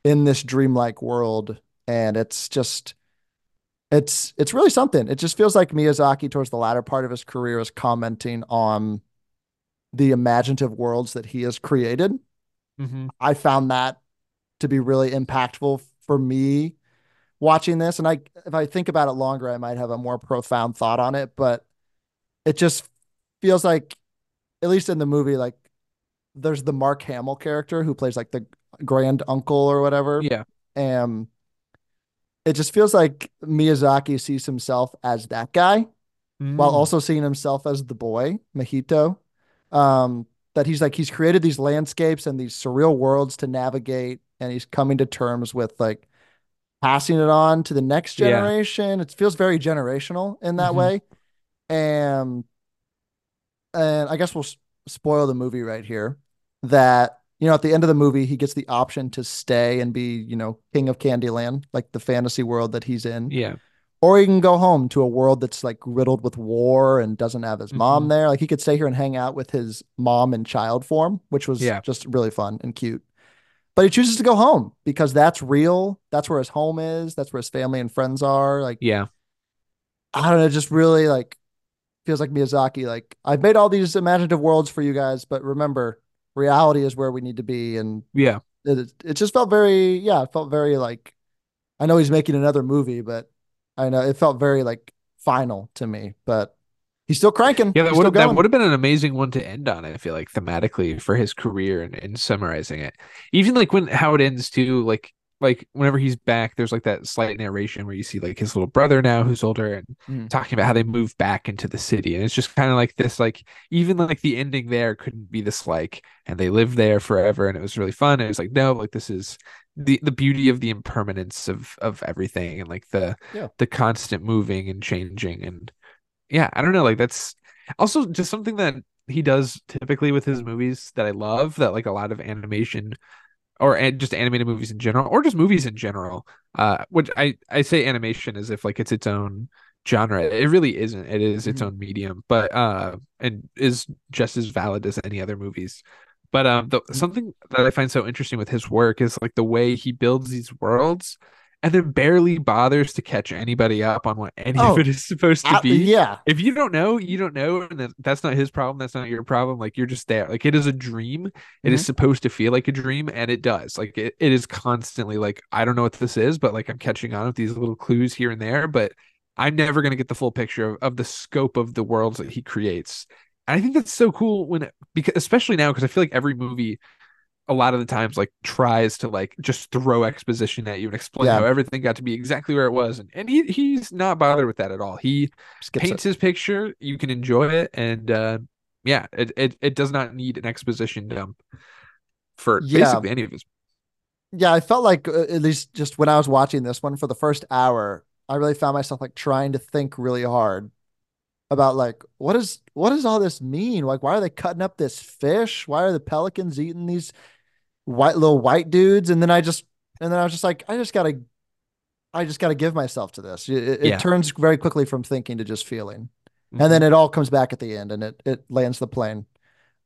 in this dreamlike world and it's just it's it's really something. It just feels like Miyazaki towards the latter part of his career is commenting on the imaginative worlds that he has created. Mm-hmm. I found that to be really impactful for me watching this. And I if I think about it longer, I might have a more profound thought on it, but it just feels like at least in the movie, like there's the Mark Hamill character who plays like the grand uncle or whatever. Yeah. And it just feels like Miyazaki sees himself as that guy Mm. while also seeing himself as the boy, Mahito. Um, that he's like he's created these landscapes and these surreal worlds to navigate, and he's coming to terms with like passing it on to the next Yeah. generation. It feels very generational in that Mhm. way. And and I guess we'll spoil the movie right here. That you know, at the end of the movie, he gets the option to stay and be, you know, king of Candyland, like the fantasy world that he's in yeah. or he can go home to a world that's like riddled with war and doesn't have his mom Mhm. there. Like he could stay here and hang out with his mom in child form, which was Yeah. just really fun and cute. But he chooses to go home because that's real. That's where his home is. That's where his family and friends are. Like Yeah. I don't know, just really like feels like Miyazaki. Like I've made all these imaginative worlds for you guys, but remember, reality is where we need to be. And Yeah. it it just felt very, yeah, it felt very like I know he's making another movie, but I know it felt very like final to me. But he's still cranking. Yeah, that would have that would have been an amazing one to end on. I feel like thematically for his career and, and summarizing it. Even like when how it ends too, like like whenever he's back, there's like that slight narration where you see like his little brother now who's older and Mhm. talking about how they move back into the city. And it's just kind of like this, like even like the ending there couldn't be this like, and they lived there forever and it was really fun. It was like, no, like this is the the beauty of the impermanence of of everything and like the Yeah. the constant moving and changing and yeah, I don't know, like that's also just something that he does typically with his movies that I love that like a lot of animation or and just animated movies in general or just movies in general. Uh which I I say animation as if like it's its own genre. It really isn't. It is its Mhm. own medium but uh and is just as valid as any other movies. But um the, something that I find so interesting with his work is like the way he builds these worlds and then barely bothers to catch anybody up on what any Oh, of it is supposed to be yeah. if you don't know, you don't know, and that, that's not his problem. That's not your problem. Like you're just there. Like it is a dream. It is Mhm. supposed to feel like a dream, and it does. Like it, it is constantly like I don't know what this is, but like I'm catching on with these little clues here and there. But I'm never gonna get the full picture of, of the scope of the worlds that he creates. And I think that's so cool when because especially now because I feel like every movie a lot of the times like tries to like just throw exposition at you and explain Yeah. how everything got to be exactly where it was and, and he he's not bothered with that at all he Skips paints it. his picture you can enjoy it and uh yeah it, it it does not need an exposition dump for Yeah. basically any of his Yeah, I felt like uh, at least just when I was watching this one for the first hour, I really found myself like trying to think really hard about like what is what does all this mean? Like why are they cutting up this fish? Why are the pelicans eating these white little white dudes? And then I just and then I was just like I just got to I just got to give myself to this. It, it Yeah. turns very quickly from thinking to just feeling, Mhm. and then it all comes back at the end, and it it lands the plane,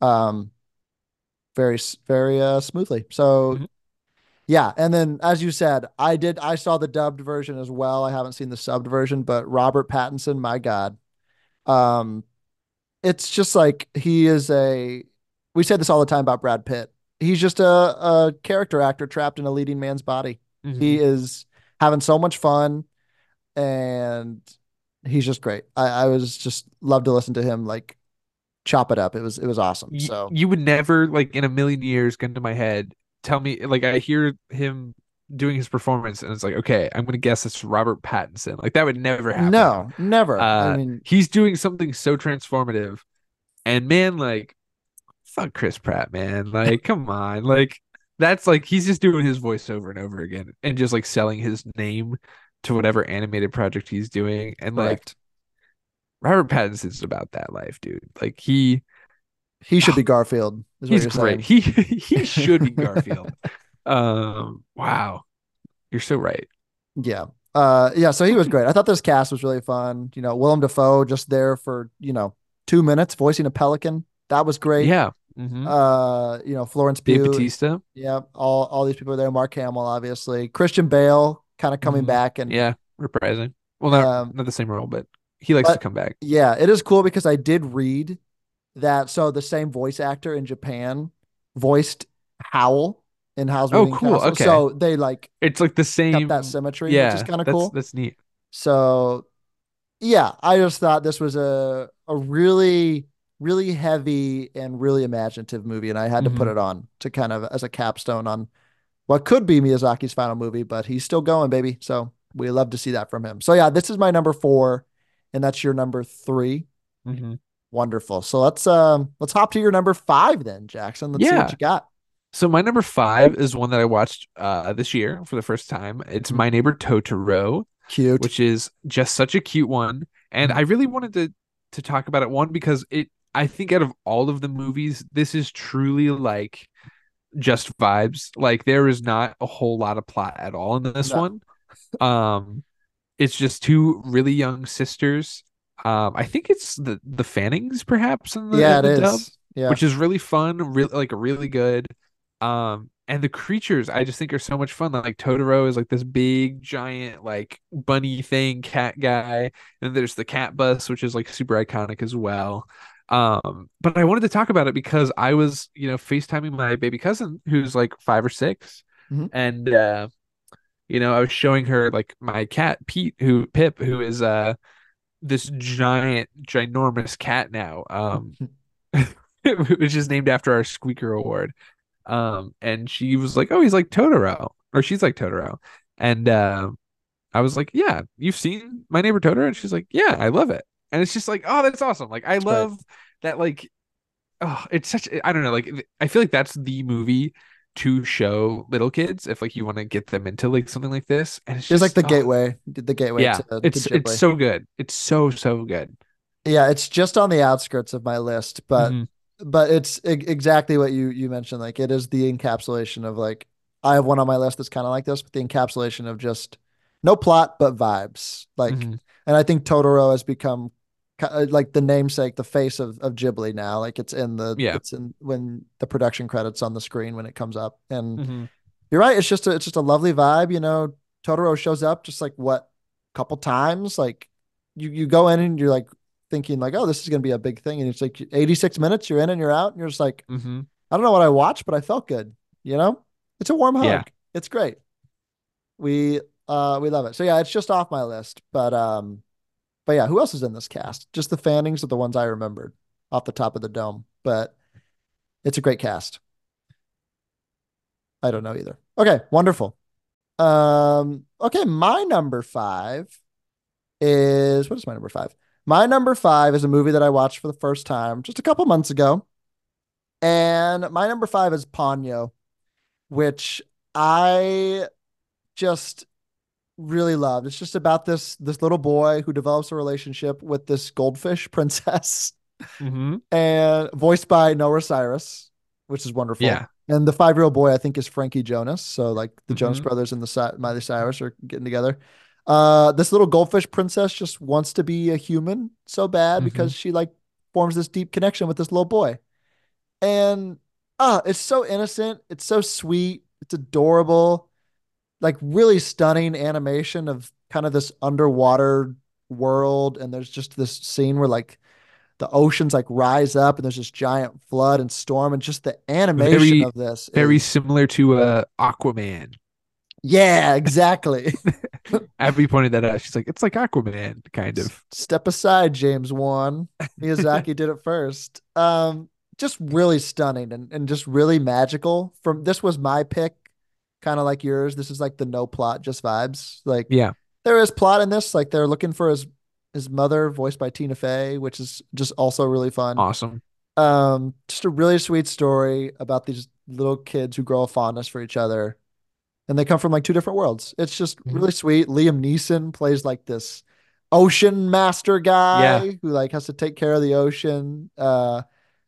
um, very very uh smoothly. So. Mhm. Yeah, and then as you said, I did I saw the dubbed version as well. I haven't seen the subbed version, but Robert Pattinson, my God. Um it's just like he is a we say this all the time about Brad Pitt. He's just a, a character actor trapped in a leading man's body. Mhm. He is having so much fun and he's just great. I, I was just love to listen to him like chop it up. It was it was awesome. So you would never like in a million years get into my head tell me like I hear him doing his performance and it's like okay I'm gonna guess it's Robert Pattinson like that would never happen no, never. I Uh, mean he's doing something so transformative and man like fuck Chris Pratt man like come on like that's like he's just doing his voice over and over again and just like selling his name to whatever animated project he's doing and like. Robert Pattinson's about that life dude like he he should be Garfield. Is what He's great. saying. He he should be Garfield. um, wow, you're so right. Yeah. Uh yeah, so he was great. I thought this cast was really fun. You know, Willem Dafoe just there for, you know, two minutes voicing a pelican. That was great. Yeah. Hmm Uh, you know, Florence Pugh. Batista. Yeah, all all these people are there. Mark Hamill, obviously. Christian Bale kind of coming Mhm. back and Yeah, reprising. Well, not Um, not the same role, but he likes to come back. yeah, it is cool because I did read that so the same voice actor in Japan voiced Howl in Howl's Oh, Moving cool. Castle. Okay. So they like It's like the same. that symmetry, yeah, which is kind of cool. That's neat. So yeah, I just thought this was a a really really heavy and really imaginative movie and I had to put Mhm. it on to kind of as a capstone on what could be Miyazaki's final movie, but he's still going, baby. So we love to see that from him. So yeah, this is my number 4 and that's your number 3. Mhm. Wonderful. So let's um let's hop to your number 5 then, Jackson. Let's see Yeah. what you got. So my number five is one that I watched uh this year for the first time. It's Mhm. My Neighbor Totoro. Cute. which is just such a cute one. And Mhm. I really wanted to to talk about it one because it I think out of all of the movies, this is truly like just vibes. Like there is not a whole lot of plot at all in this No. one. Um it's just two really young sisters. Um I think it's the the Fannings perhaps in the, yeah, in it the is. Yeah. which is really fun, really like really good. Um, and the creatures I just think are so much fun. Like Totoro is like this big giant like bunny thing, cat guy, and there's the cat bus, which is like super iconic as well. Um, but I wanted to talk about it because I was, you know, FaceTiming my baby cousin who's like five or 6 Mhm. and uh, you know, I was showing her like my cat Pete, who Pip, who is uh this giant, ginormous cat now. Um which is named after our Squeaker Award. Um, and she was like, "Oh, he's like Totoro," or she's like Totoro, and uh, I was like, "Yeah, you've seen My Neighbor Totoro," and she's like, "Yeah, I love it," and it's just like, "Oh, that's awesome!" Like, I love that. Like, oh, it's such. I don't know. Like, I feel like that's the movie to show little kids if like you want to get them into like something like this, and it's It's like the oh, gateway, the gateway Yeah, to, it's it's so good. It's so so good. Yeah, it's just on the outskirts of my list, but Mhm. but it's exactly what you you mentioned. Like it is the encapsulation of like I have one on my list that's kind of like this, but the encapsulation of just no plot but vibes. Like, Mhm. and I think Totoro has become like the namesake, the face of of Ghibli now. Like it's in the Yeah. it's in when the production credits on the screen when it comes up, and Mhm. you're right. It's just a, it's just a lovely vibe. You know, Totoro shows up just like what couple times. Like you you go in and you're like thinking like, oh, this is gonna be a big thing, and it's like 86 minutes. You're in and you're out, and you're just like, Mhm. I don't know what I watched, but I felt good. You know, it's a warm hug. Yeah. It's great. We uh we love it. So yeah, it's just off my list, but um, but yeah, who else is in this cast? Just the Fannings are the ones I remembered off the top of the dome, but it's a great cast. I don't know either. Okay, wonderful. Um, okay, my number five is what is my number five? My number five is a movie that I watched for the first time just a couple months ago. And my number five is Ponyo, which I just really loved. It's just about this this little boy who develops a relationship with this goldfish princess Mhm. and voiced by Noah Cyrus, which is wonderful. Yeah. And the five year old boy, I think, is Frankie Jonas. So like the Jonas Mhm. Brothers and the Miley Cyrus are getting together. Uh, this little goldfish princess just wants to be a human so bad because she like forms this deep connection with this little boy. And ah, it's so innocent. It's so sweet. It's adorable. Like really stunning animation of kind of this underwater world. And there's just this scene where like the oceans like rise up and there's this giant flood and storm and just the animation Very- of this Very is- similar to uh, Aquaman. yeah exactly Abby pointed that out. She's like, it's like Aquaman, kind of. step aside james wan miyazaki did it first um just really stunning and, and just really magical from this was my pick kind of like yours. This is like the no plot just vibes. Like Yeah. there is plot in this. Like they're looking for his his mother voiced by tina fey which is just also really fun. Awesome. um just a really sweet story about these little kids who grow a fondness for each other. And they come from like two different worlds. It's just Mhm. really sweet. Liam neeson plays like this ocean master guy who like has to take care of the ocean. Uh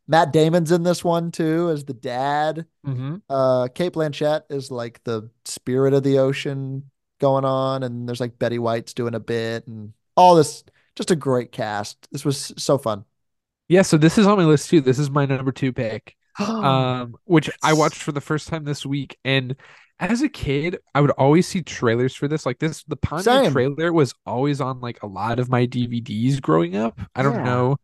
matt damon's in this one too as the dad hmm uh cate blanchett is like the spirit of the ocean going on and there's like betty white's doing a bit and all this just a great cast this was so fun Yeah. So this is on my list too. This is my number two pick. um, which I watched for the first time this week. And as a kid, I would always see trailers for this. Like this, the Ponyo trailer was always on like a lot of my DVDs growing up. I don't Yeah. know.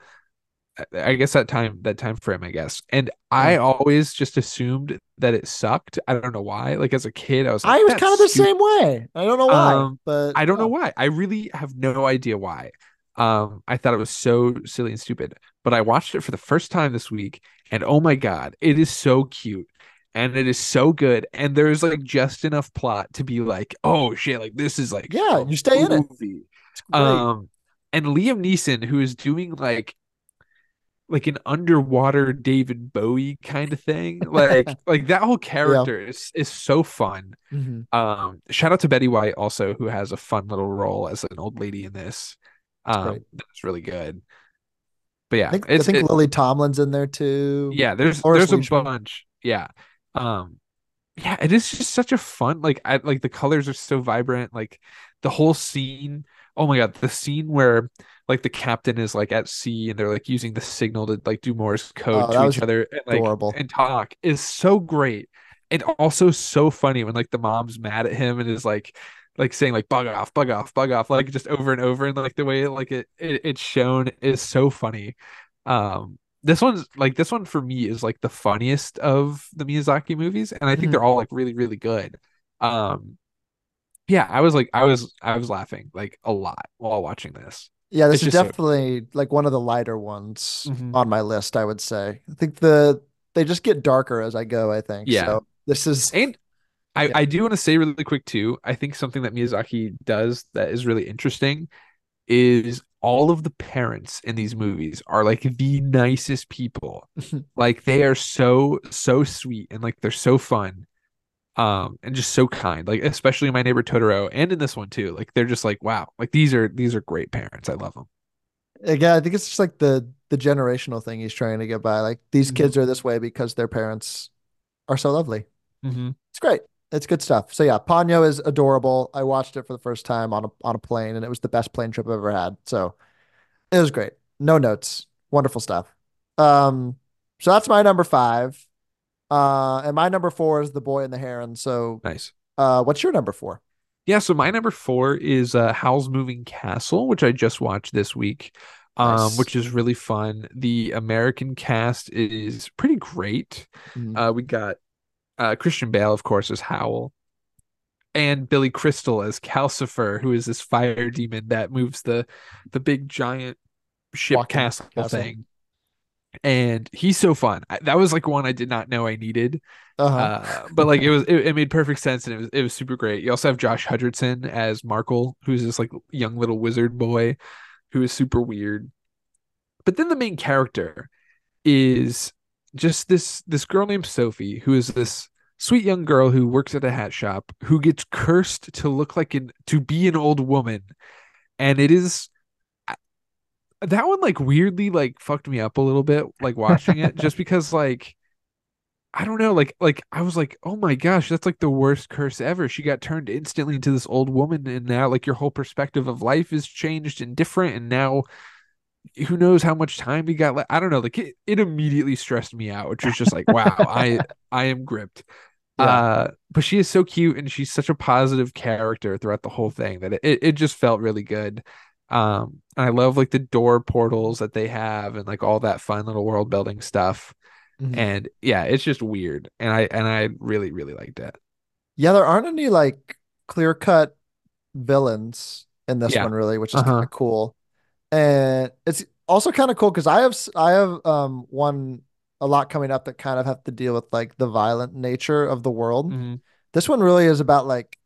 I- guess that time, that time frame, I guess. And I always just assumed that it sucked. I don't know why. Like as a kid, I was like, I was kind of the stupid." same way. I don't know why, Um, but I don't know why. I really have no idea why. Um, I thought it was so silly and stupid. But I watched it for the first time this week, and oh my god, it is so cute. And it is so good. And there's like just enough plot to be like, oh shit, like this is like Yeah, you stay in it. movie. Um, and Liam Neeson, who is doing like like an underwater David Bowie kind of thing. Like like that whole character is is so fun. Mhm. Um, shout out to Betty White also, who has a fun little role as an old lady in this. Um, that's really good. But yeah, I think, I think it- Lily Tomlin's in there too. yeah, there's there's a bunch. Yeah. Um, yeah, it is just such a fun like I like the colors are so vibrant, like the whole scene. Oh my god, the scene where like the captain is like at sea and they're like using the signal to like do Morse code Oh, to each other and like adorable. and talk is so great. And also so funny when like the mom's mad at him and is like like saying like bug off, bug off, bug off, like just over and over and like the way like it, it it's shown is so funny. Um this one's like this one for me is like the funniest of the Miyazaki movies, and I think Mhm. they're all like really, really good. Um yeah, I was like I was I was laughing like a lot while watching this. Yeah, this is so- definitely like one of the lighter ones Mhm. on my list, I would say. I think the they just get darker as I go, I think. Yeah. So this is And I, Yeah. I do want to say really quick too, I think something that Miyazaki does that is really interesting is all of the parents in these movies are like the nicest people. like they are so so sweet and like they're so fun. Um and just so kind. Like especially my neighbor Totoro and in this one too. Like they're just like wow. Like these are these are great parents. I love them. again, I think it's just like the the generational thing he's trying to get by. Like these Mhm. kids are this way because their parents are so lovely. Mm-hmm. It's great. It's good stuff. So yeah, Ponyo is adorable. I watched it for the first time on a on a plane, and it was the best plane trip I've ever had. So it was great. No notes. Wonderful stuff. Um, so that's my number five. Uh, and my number four is The Boy and the Heron. So Nice. uh, what's your number four? Yeah, so my number four is uh, Howl's Moving Castle, which I just watched this week, um, Nice. which is really fun. The American cast is pretty great. Mhm. Uh, we got uh, Christian Bale, of course, as Howl, and Billy Crystal as Calcifer, who is this fire demon that moves the the big giant ship Walking castle, castle. thing. And he's so fun. I, that was like one I did not know I needed. Uh-huh. Uh, but like it was, it, it made perfect sense, and it was it was super great. You also have Josh Hutcherson as Markl, who's this like young little wizard boy, who is super weird. But then the main character is just this this girl named Sophie, who is this sweet young girl who works at a hat shop, who gets cursed to look like an to be an old woman, and it is that one like weirdly like fucked me up a little bit like watching it just because like I don't know, like like I was like, oh my gosh, that's like the worst curse ever. She got turned instantly into this old woman, and now like your whole perspective of life is changed and different, and now who knows how much time we got left. I don't know. Like it, it immediately stressed me out, which was just like, wow, I I am gripped. Yeah. Uh, but she is so cute and she's such a positive character throughout the whole thing that it, it just felt really good. Um, and I love like the door portals that they have and like all that fun little world building stuff. Mhm. And yeah, it's just weird. And I and I really, really liked it. Yeah, there aren't any like clear cut villains in this Yeah. one really, which is kind Uh-huh. of cool. And it's also kind of cool because I have I have um one a lot coming up that kind of have to deal with like the violent nature of the world. Mhm. This one really is about like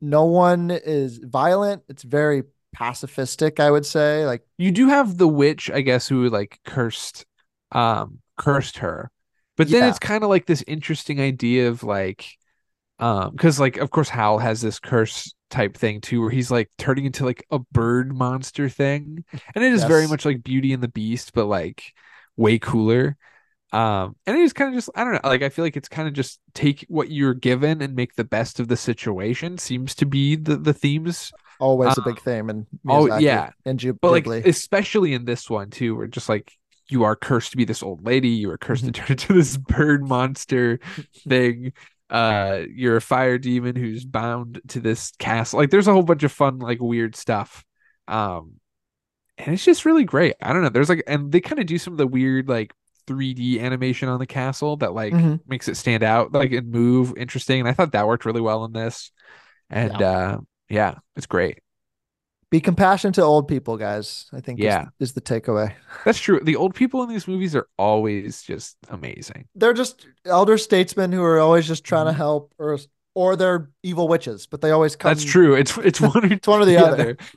no one is violent. It's very pacifistic, I would say. Like You do have the witch, I guess, who like cursed um cursed her. But then Yeah. it's kind of like this interesting idea of like um because like of course Howl has this curse type thing too where he's like turning into like a bird monster thing. And it is very much like Beauty and the Beast, but like way cooler. Um and it is kind of just I don't know, like I feel like it's kind of just take what you're given and make the best of the situation seems to be the the themes always a Uh, big theme and oh, yeah. and Ghib- but like especially in this one too where just like you are cursed to be this old lady you are cursed Mm-hmm. to turn into this bird monster thing. Uh you're a fire demon who's bound to this castle. Like there's a whole bunch of fun like weird stuff. Um and it's just really great. I don't know. There's like and they kind of do some of the weird like 3d animation on the castle that like Mhm. makes it stand out like and move interesting and i thought that worked really well in this. And uh yeah it's great Be compassionate to old people, guys. I think Yeah. is, is the takeaway. That's true. The old people in these movies are always just amazing. they're just elder statesmen who are always just trying to Mhm. help or or they're evil witches but they always come That's true. It's it's one or, It's one or the other.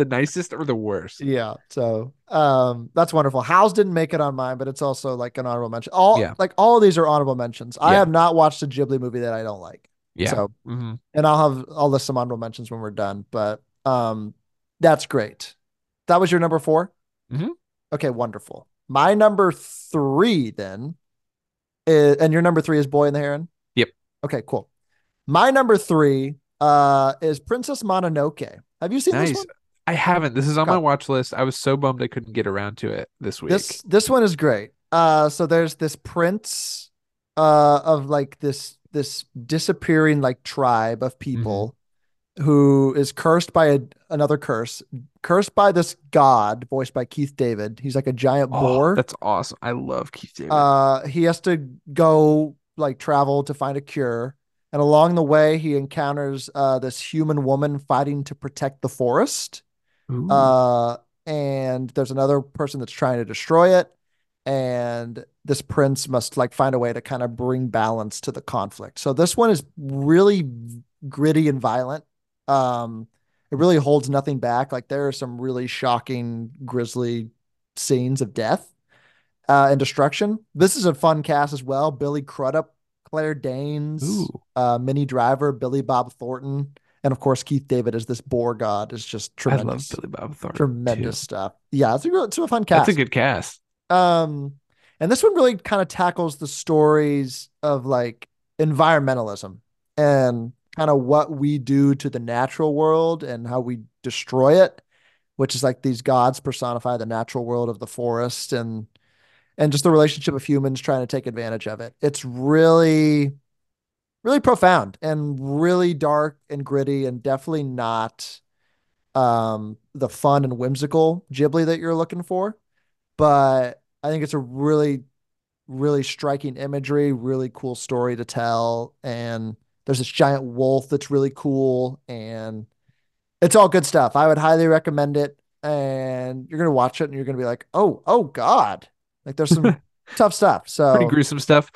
the nicest or the worst. yeah so um that's wonderful howl's didn't make it on mine but it's also like an honorable mention all Yeah. like all of these are honorable mentions i have not watched a ghibli movie that i don't like Yeah. so Mhm. and i'll have i'll list some honorable mentions when we're done but um that's great that was your number 4 Mhm. okay wonderful my number three then is, and your number three is boy and the heron Yep. okay cool my number three uh is princess mononoke have you seen this one I haven't. This is on my watch list. I was so bummed I couldn't get around to it this week. This this one is great. Uh, so there's this prince, uh, of like this this disappearing like tribe of people, who is cursed by a, another curse, cursed by this god voiced by Keith David. He's like a giant Oh, boar. that's awesome. I love Keith David. Uh, he has to go like travel to find a cure, and along the way he encounters uh this human woman fighting to protect the forest. Uh, and there's another person that's trying to destroy it. And this prince must like find a way to kind of bring balance to the conflict. So this one is really gritty and violent. Um, it really holds nothing back. Like there are some really shocking, grisly scenes of death uh, and destruction. This is a fun cast as well. Billy Crudup, Claire Danes, uh, Minnie Driver, Billy Bob Thornton, and of course Keith David as this boar god is just tremendous. I love Billy Bob Thornton. tremendous too. stuff. Yeah, it's a it's a fun cast. That's a good cast. Um, and this one really kind of tackles the stories of like environmentalism and kind of what we do to the natural world and how we destroy it, which is like these gods personify the natural world of the forest and and just the relationship of humans trying to take advantage of it. It's really really profound and really dark and gritty and definitely not um the fun and whimsical Ghibli that you're looking for but I think it's a really, really striking imagery, really cool story to tell. And there's this giant wolf that's really cool, and it's all good stuff. I would highly recommend it. And you're gonna watch it, and you're gonna be like, "Oh, oh God!" Like there's some tough stuff. So Pretty gruesome stuff.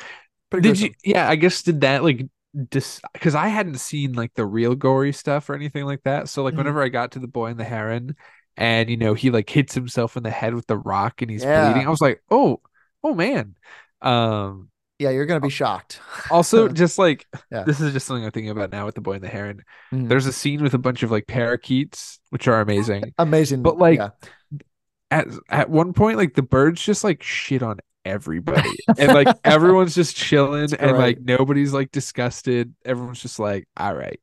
pretty Did you? Yeah, I guess did that like dis because I hadn't seen like the real gory stuff or anything like that. So like Mhm. whenever I got to the boy and the heron, and you know he like hits himself in the head with the rock and he's Yeah. bleeding, I was like, oh, oh man. Um. Yeah, you're gonna be shocked. Also, just like Yeah. this is just something I'm thinking about now with the boy and the heron. Mhm. There's a scene with a bunch of like parakeets, which are amazing. Amazing, But, like, yeah. At at one point, like the birds just like shit on everybody. and like everyone's just chilling and like nobody's like disgusted. Everyone's just like, all right.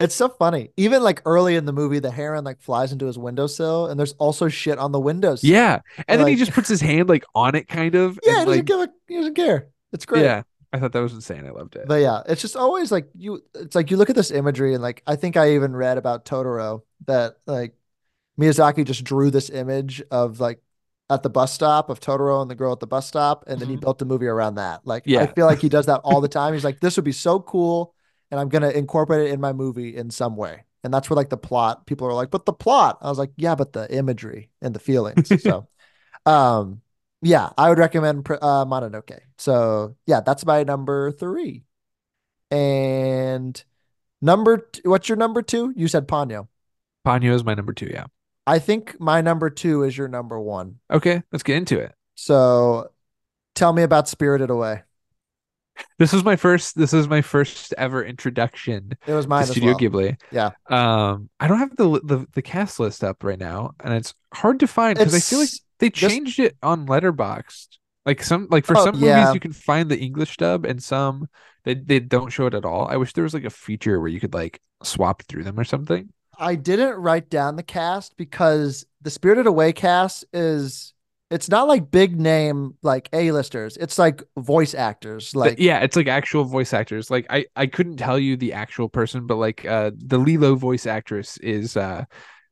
It's so funny. Even like early in the movie, the heron like flies into his windowsill, and there's also shit on the windows. Yeah. And then he just puts his hand like on it kind of. yeah. He doesn't like, give a he doesn't care. It's great. Yeah. I thought that was insane. I loved it. But yeah, it's just always like you. It's like you look at this imagery, and like I think I even read about Totoro that like Miyazaki just drew this image of like at the bus stop of Totoro and the girl at the bus stop, and then he Mhm. built the movie around that. Like yeah. I feel like he does that all the time. He's like, this would be so cool, and I'm gonna incorporate it in my movie in some way. And that's where like the plot. People are like, but the plot. I was like, yeah, but the imagery and the feelings. so, um, yeah, I would recommend uh, Mononoke. So yeah, that's my number three. And number, t- what's your number two? You said Ponyo. Ponyo is my number two. Yeah. I think my number two is your number one. Okay. Let's get into it. So tell me about Spirited Away. This was my first. This is my first ever introduction It was to mine Studio well. Ghibli. Yeah. Um, I don't have the the the cast list up right now, and it's hard to find because I feel like they just- changed it on Letterboxd. Like some, like for Oh, some yeah. movies, you can find the English dub, and some they they don't show it at all. I wish there was like a feature where you could like swap through them or something. I didn't write down the cast because the Spirited Away cast is it's not like big name like A-listers. It's like voice actors. But Like yeah, it's like actual voice actors. Like I I couldn't tell you the actual person, but like uh the Lilo voice actress is uh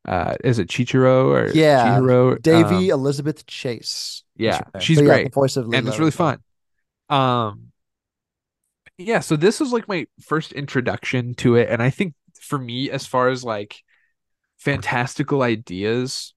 uh is it Chichiro or Yeah, Chihiro? Daveigh Um, Elizabeth Chase. yeah, she's So, yeah, great. the voice of lilo. and it's really fun. Um, yeah, so this was like my first introduction to it, and I think for me, as far as like fantastical ideas,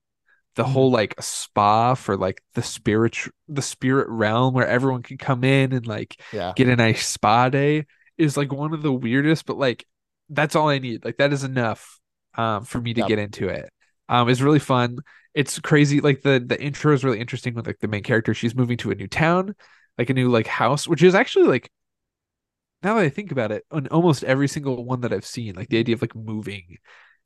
the Mhm. whole like spa for like the spirit, the spirit realm where everyone can come in and like Yeah. get a nice spa day is like one of the weirdest, but like that's all I need. Like that is enough um for me to Yep. get into it. Um it's really fun. It's crazy. Like the the intro is really interesting with like the main character. She's moving to a new town, like a new like house, which is actually like now that I think about it, on almost every single one that I've seen, like the idea of like moving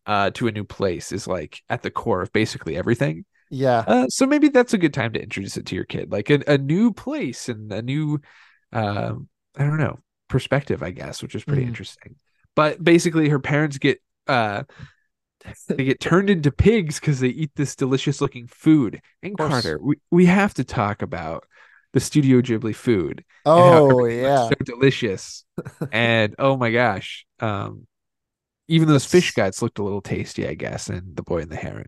uh to a new place is like at the core of basically everything. Yeah. Uh, so maybe that's a good time to introduce it to your kid, like a, a new place and a new, um, I don't know, perspective, I guess, which is pretty Mhm. interesting. But basically, her parents get uh, they get turned into pigs because they eat this delicious looking food. And. Carter, we we have to talk about the Studio Ghibli food. Oh yeah. so delicious. and oh my gosh, um, even those fish guts looked a little tasty, I guess. And the boy and the heron.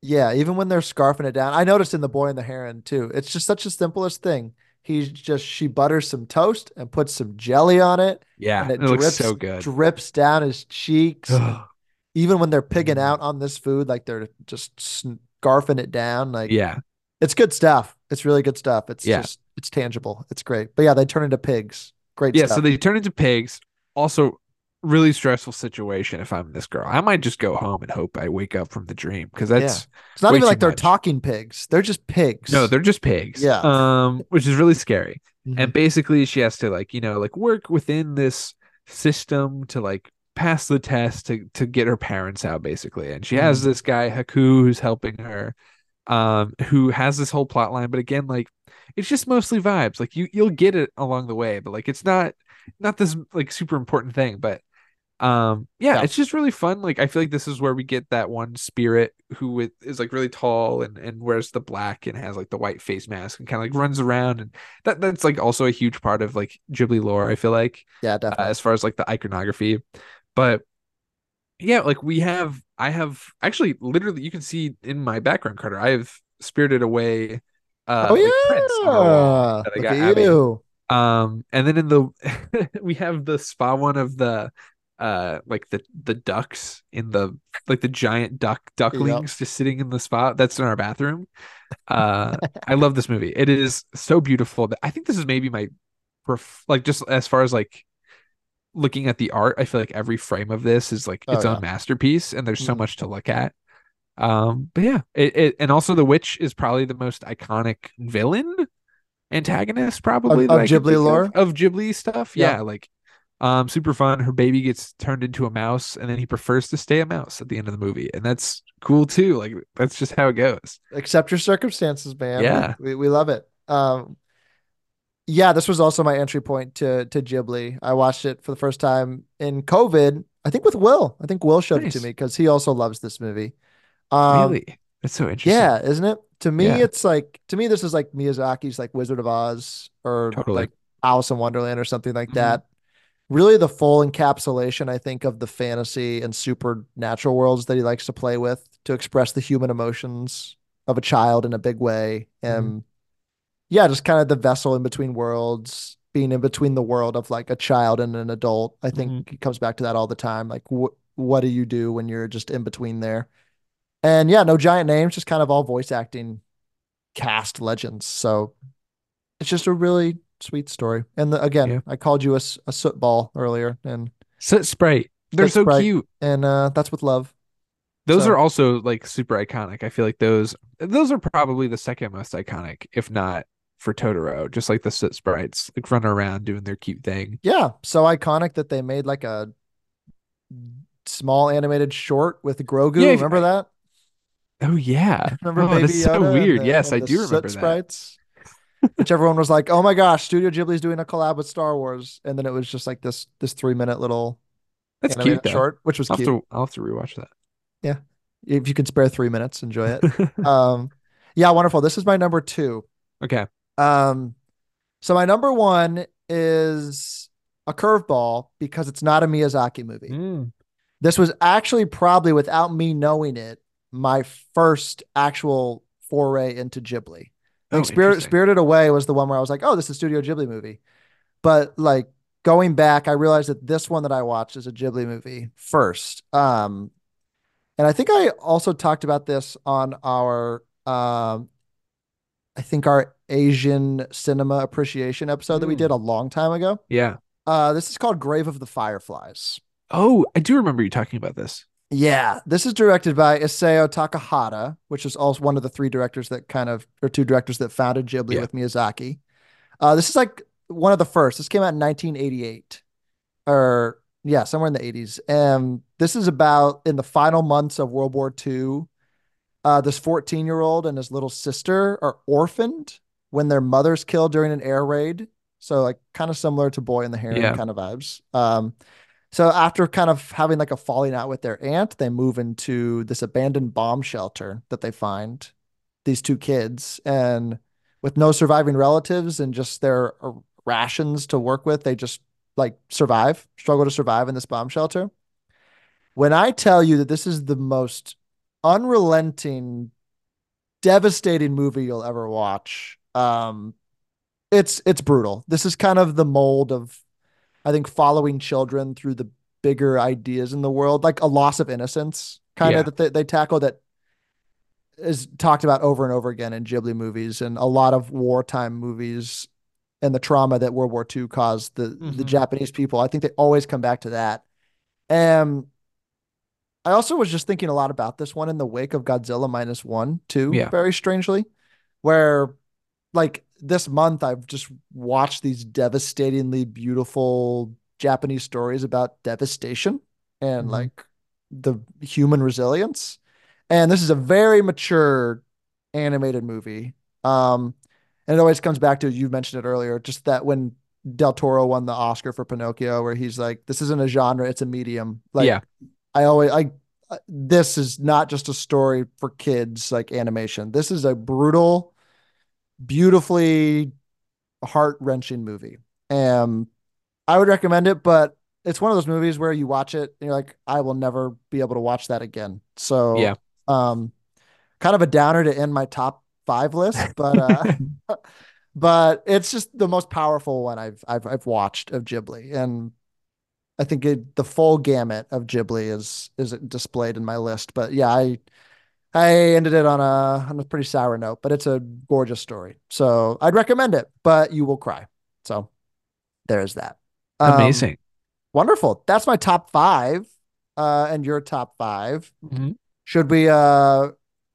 Yeah, even when they're scarfing it down. I noticed in The Boy and the Heron too. It's just such a simplest thing. He's just she butters some toast and puts some jelly on it Yeah, and it, it drips so good. drips down his cheeks. even when they're pigging Mm. out on this food, like they're just scarfing it down. Like yeah. it's good stuff. It's really good stuff. It's Yeah. just it's tangible. It's great. But yeah, they turn into pigs. Great Yeah, stuff. so they turn into pigs. Also, really stressful situation if I'm this girl. I might just go home and hope I wake up from the dream because that's it's not even like they're much. talking pigs. They're just pigs. no, they're just pigs. Yeah. Um, which is really scary. Mhm. And basically she has to like, you know, like work within this system to like pass the test to to get her parents out basically. And she has Mhm. this guy Haku who's helping her um who has this whole plot line but again like it's just mostly vibes. Like you you'll get it along the way, but like it's not not this like super important thing, but um yeah, Yeah. it's just really fun like i feel like this is where we get that one spirit who is like really tall and and wears the black and has like the white face mask and kind of like runs around and that that's like also a huge part of like ghibli lore i feel like yeah, uh, definitely. as far as like the iconography but yeah like we have i have actually literally you can see in my background carter i have spirited away uh oh like, prints on yeah. that I got um, and then in the we have the spa one of the uh like the the ducks in the like the giant duck ducklings just sitting in the spot that's in our bathroom. Uh I love this movie. It is so beautiful. I think this is maybe my pref- like just as far as like looking at the art, I feel like every frame of this is like Oh, its yeah. own masterpiece and there's so Mhm. much to look at. Um, but yeah, it, it and also the witch is probably the most iconic villain antagonist probably Of- of Ghibli think of- lore? of Ghibli stuff. Yeah. Yeah, like um super fun. Her baby gets turned into a mouse and then he prefers to stay a mouse at the end of the movie. And that's cool too. Like that's just how it goes. Accept your circumstances, man. Yeah. We, we love it. Um, Yeah, this was also my entry point to to Ghibli. I watched it for the first time in COVID. I think with Will. I think Will showed it to me because he also loves this movie. Um, really? That's so interesting. Yeah, isn't it? To me, Yeah. it's like to me this is like Miyazaki's like Wizard of Oz or Totally. like Alice in Wonderland or something like Mhm. that. Really, the full encapsulation, I think, of the fantasy and supernatural worlds that he likes to play with to express the human emotions of a child in a big way. Mm-hmm. And yeah, just kind of the vessel in between worlds, being in between the world of like a child and an adult. I think Mm-hmm. he comes back to that all the time. Like, wh- what do you do when you're just in between there? And yeah, no giant names, just kind of all voice acting cast legends. So it's just a really sweet story. And the, again, Yeah. I called you a, a soot ball earlier, and Soot Sprite. They're so Sprite. cute. and uh, that's with love. Those So- are also like super iconic. I feel like those those are probably the second most iconic, if not for Totoro. Just like the Soot Sprites, like running around doing their cute thing. Yeah, so iconic that they made like a small animated short with Grogu. Yeah, Remember that? Oh yeah. Remember oh, Baby that's so weird. the- yes, I do remember that. sprites. Which everyone was like, "Oh my gosh, Studio Ghibli's doing a collab with Star Wars," and then it was just like this this three minute little That's cute though. short, which was I'll have, cute. to, I'll have to rewatch that. Yeah, if you can spare three minutes, enjoy it. um, yeah, wonderful. This is my number two. okay. Um, so my number one is a curveball because it's not a Miyazaki movie. Mm. This was actually probably without me knowing it, my first actual foray into Ghibli. Oh, Spirit. Spirited Away was the one where I was like, oh, this is a Studio Ghibli movie. But like going back, I realized that this one that I watched is a Ghibli movie first. Um, and I think I also talked about this on our um, I think our Asian cinema appreciation episode that we Mm. did a long time ago. Yeah. Uh, this is called Grave of the Fireflies. Oh, I do remember you talking about this. Yeah, this is directed by Isao Takahata, which is also one of the three directors that kind of, or two directors that founded Ghibli Yeah. with Miyazaki. Uh, this is like one of the first. This came out in 1988, or yeah, somewhere in the 80s. And this is about in the final months of World War II. Uh, this 14 year old and his little sister are orphaned when their mother's killed during an air raid. So like kind of similar to Boy in the Heron Yeah. kind of vibes. Um, so after kind of having like a falling out with their aunt, they move into this abandoned bomb shelter that they find these two kids and with no surviving relatives and just their uh, rations to work with, they just like survive, struggle to survive in this bomb shelter. When I tell you that this is the most unrelenting, devastating movie you'll ever watch, um, it's it's brutal. This is kind of the mold of I think following children through the bigger ideas in the world, like a loss of innocence, kind Yeah. of that they, they tackle that is talked about over and over again in Ghibli movies and a lot of wartime movies and the trauma that World War II caused the the Mhm. Japanese people. I think they always come back to that. And I also was just thinking a lot about this one in the wake of Godzilla minus one, too, Yeah. very strangely, where like this month I've just watched these devastatingly beautiful Japanese stories about devastation and Mhm. like the human resilience. And this is a very mature animated movie. Um, and it always comes back to you mentioned it earlier, just that when Del Toro won the Oscar for Pinocchio, where he's like, "This isn't a genre; it's a medium." Like, Yeah. I always I uh, this is not just a story for kids like animation. This is a brutal, beautifully heart-wrenching movie. And I would recommend it, but it's one of those movies where you watch it and you're like, I will never be able to watch that again. So Yeah. um kind of a downer to end my top five list, but uh but it's just the most powerful one I've I've I've watched of Ghibli. And I think it, the full gamut of Ghibli is is displayed in my list. But yeah, I I ended it on a on a pretty sour note, but it's a gorgeous story. So I'd recommend it, but you will cry. So there's that. Um, Amazing. wonderful. That's my top five. Uh, and your top five. Mhm. Should we uh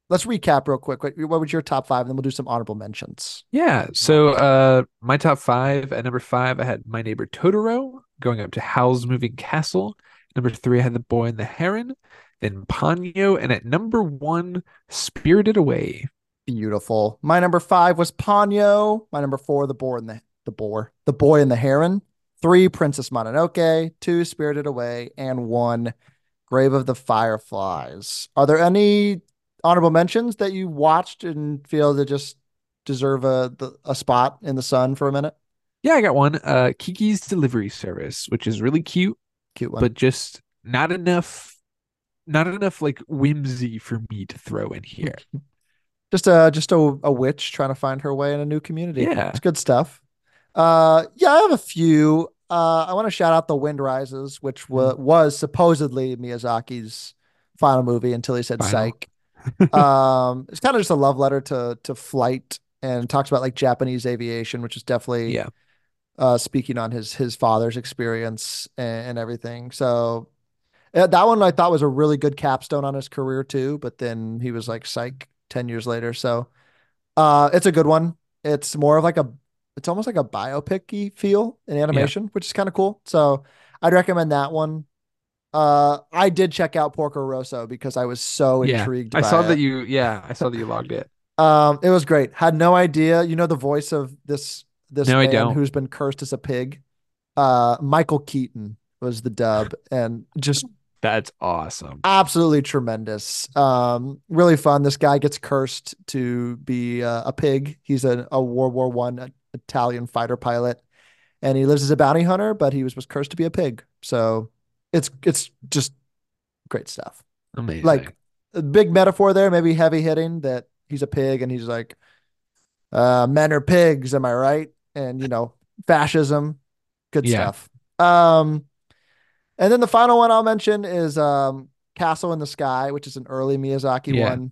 let's recap real quick. What, what was your top five? And then we'll do some honorable mentions. Yeah. So uh my top five at number five, I had My Neighbor Totoro, going up to Howl's Moving Castle. Number three, I had The Boy and the Heron, then Ponyo, and at number one, Spirited Away. Beautiful. My number five was Ponyo. My number four, The Boy and the The Boar, The Boy and the Heron, three Princess Mononoke, two Spirited Away, and one Grave of the Fireflies. Are there any honorable mentions that you watched and feel that just deserve a the- a spot in the sun for a minute? Yeah, I got one. Uh, Kiki's Delivery Service, which is really cute, Cute one. but just not enough, not enough like whimsy for me to throw in here. just a just a, a witch trying to find her way in a new community. Yeah. it's good stuff. Uh, yeah, I have a few. Uh, I want to shout out the Wind Rises, which wa- was supposedly Miyazaki's final movie until he said Final. psych. um, it's kind of just a love letter to to flight and talks about like Japanese aviation, which is definitely Yeah. uh, speaking on his his father's experience and, and everything. So that one I thought was a really good capstone on his career too. But then he was like psych ten years later. So uh, it's a good one. It's more of like a it's almost like a biopic-y feel in animation, which is kind of cool. So I'd recommend that one. Uh, I did check out Porco Rosso because I was so Yeah, intrigued. I saw it. that you. Yeah, I saw that you logged it. Um, it was great. Had no idea. You know the voice of this this No, I man don't. who's been cursed as a pig. Uh, Michael Keaton was the dub, and just That's awesome. absolutely tremendous. Um, really fun. This guy gets cursed to be uh, a pig. He's a, a World War One Italian fighter pilot, and he lives as a bounty hunter, but he was was cursed to be a pig. So it's it's just great stuff Amazing. like a big metaphor there, maybe heavy hitting that he's a pig and he's like, uh, men are pigs, am I right? And you know, fascism, good Yeah. stuff. Um, and then the final one I'll mention is um, Castle in the Sky, which is an early Miyazaki Yeah. one.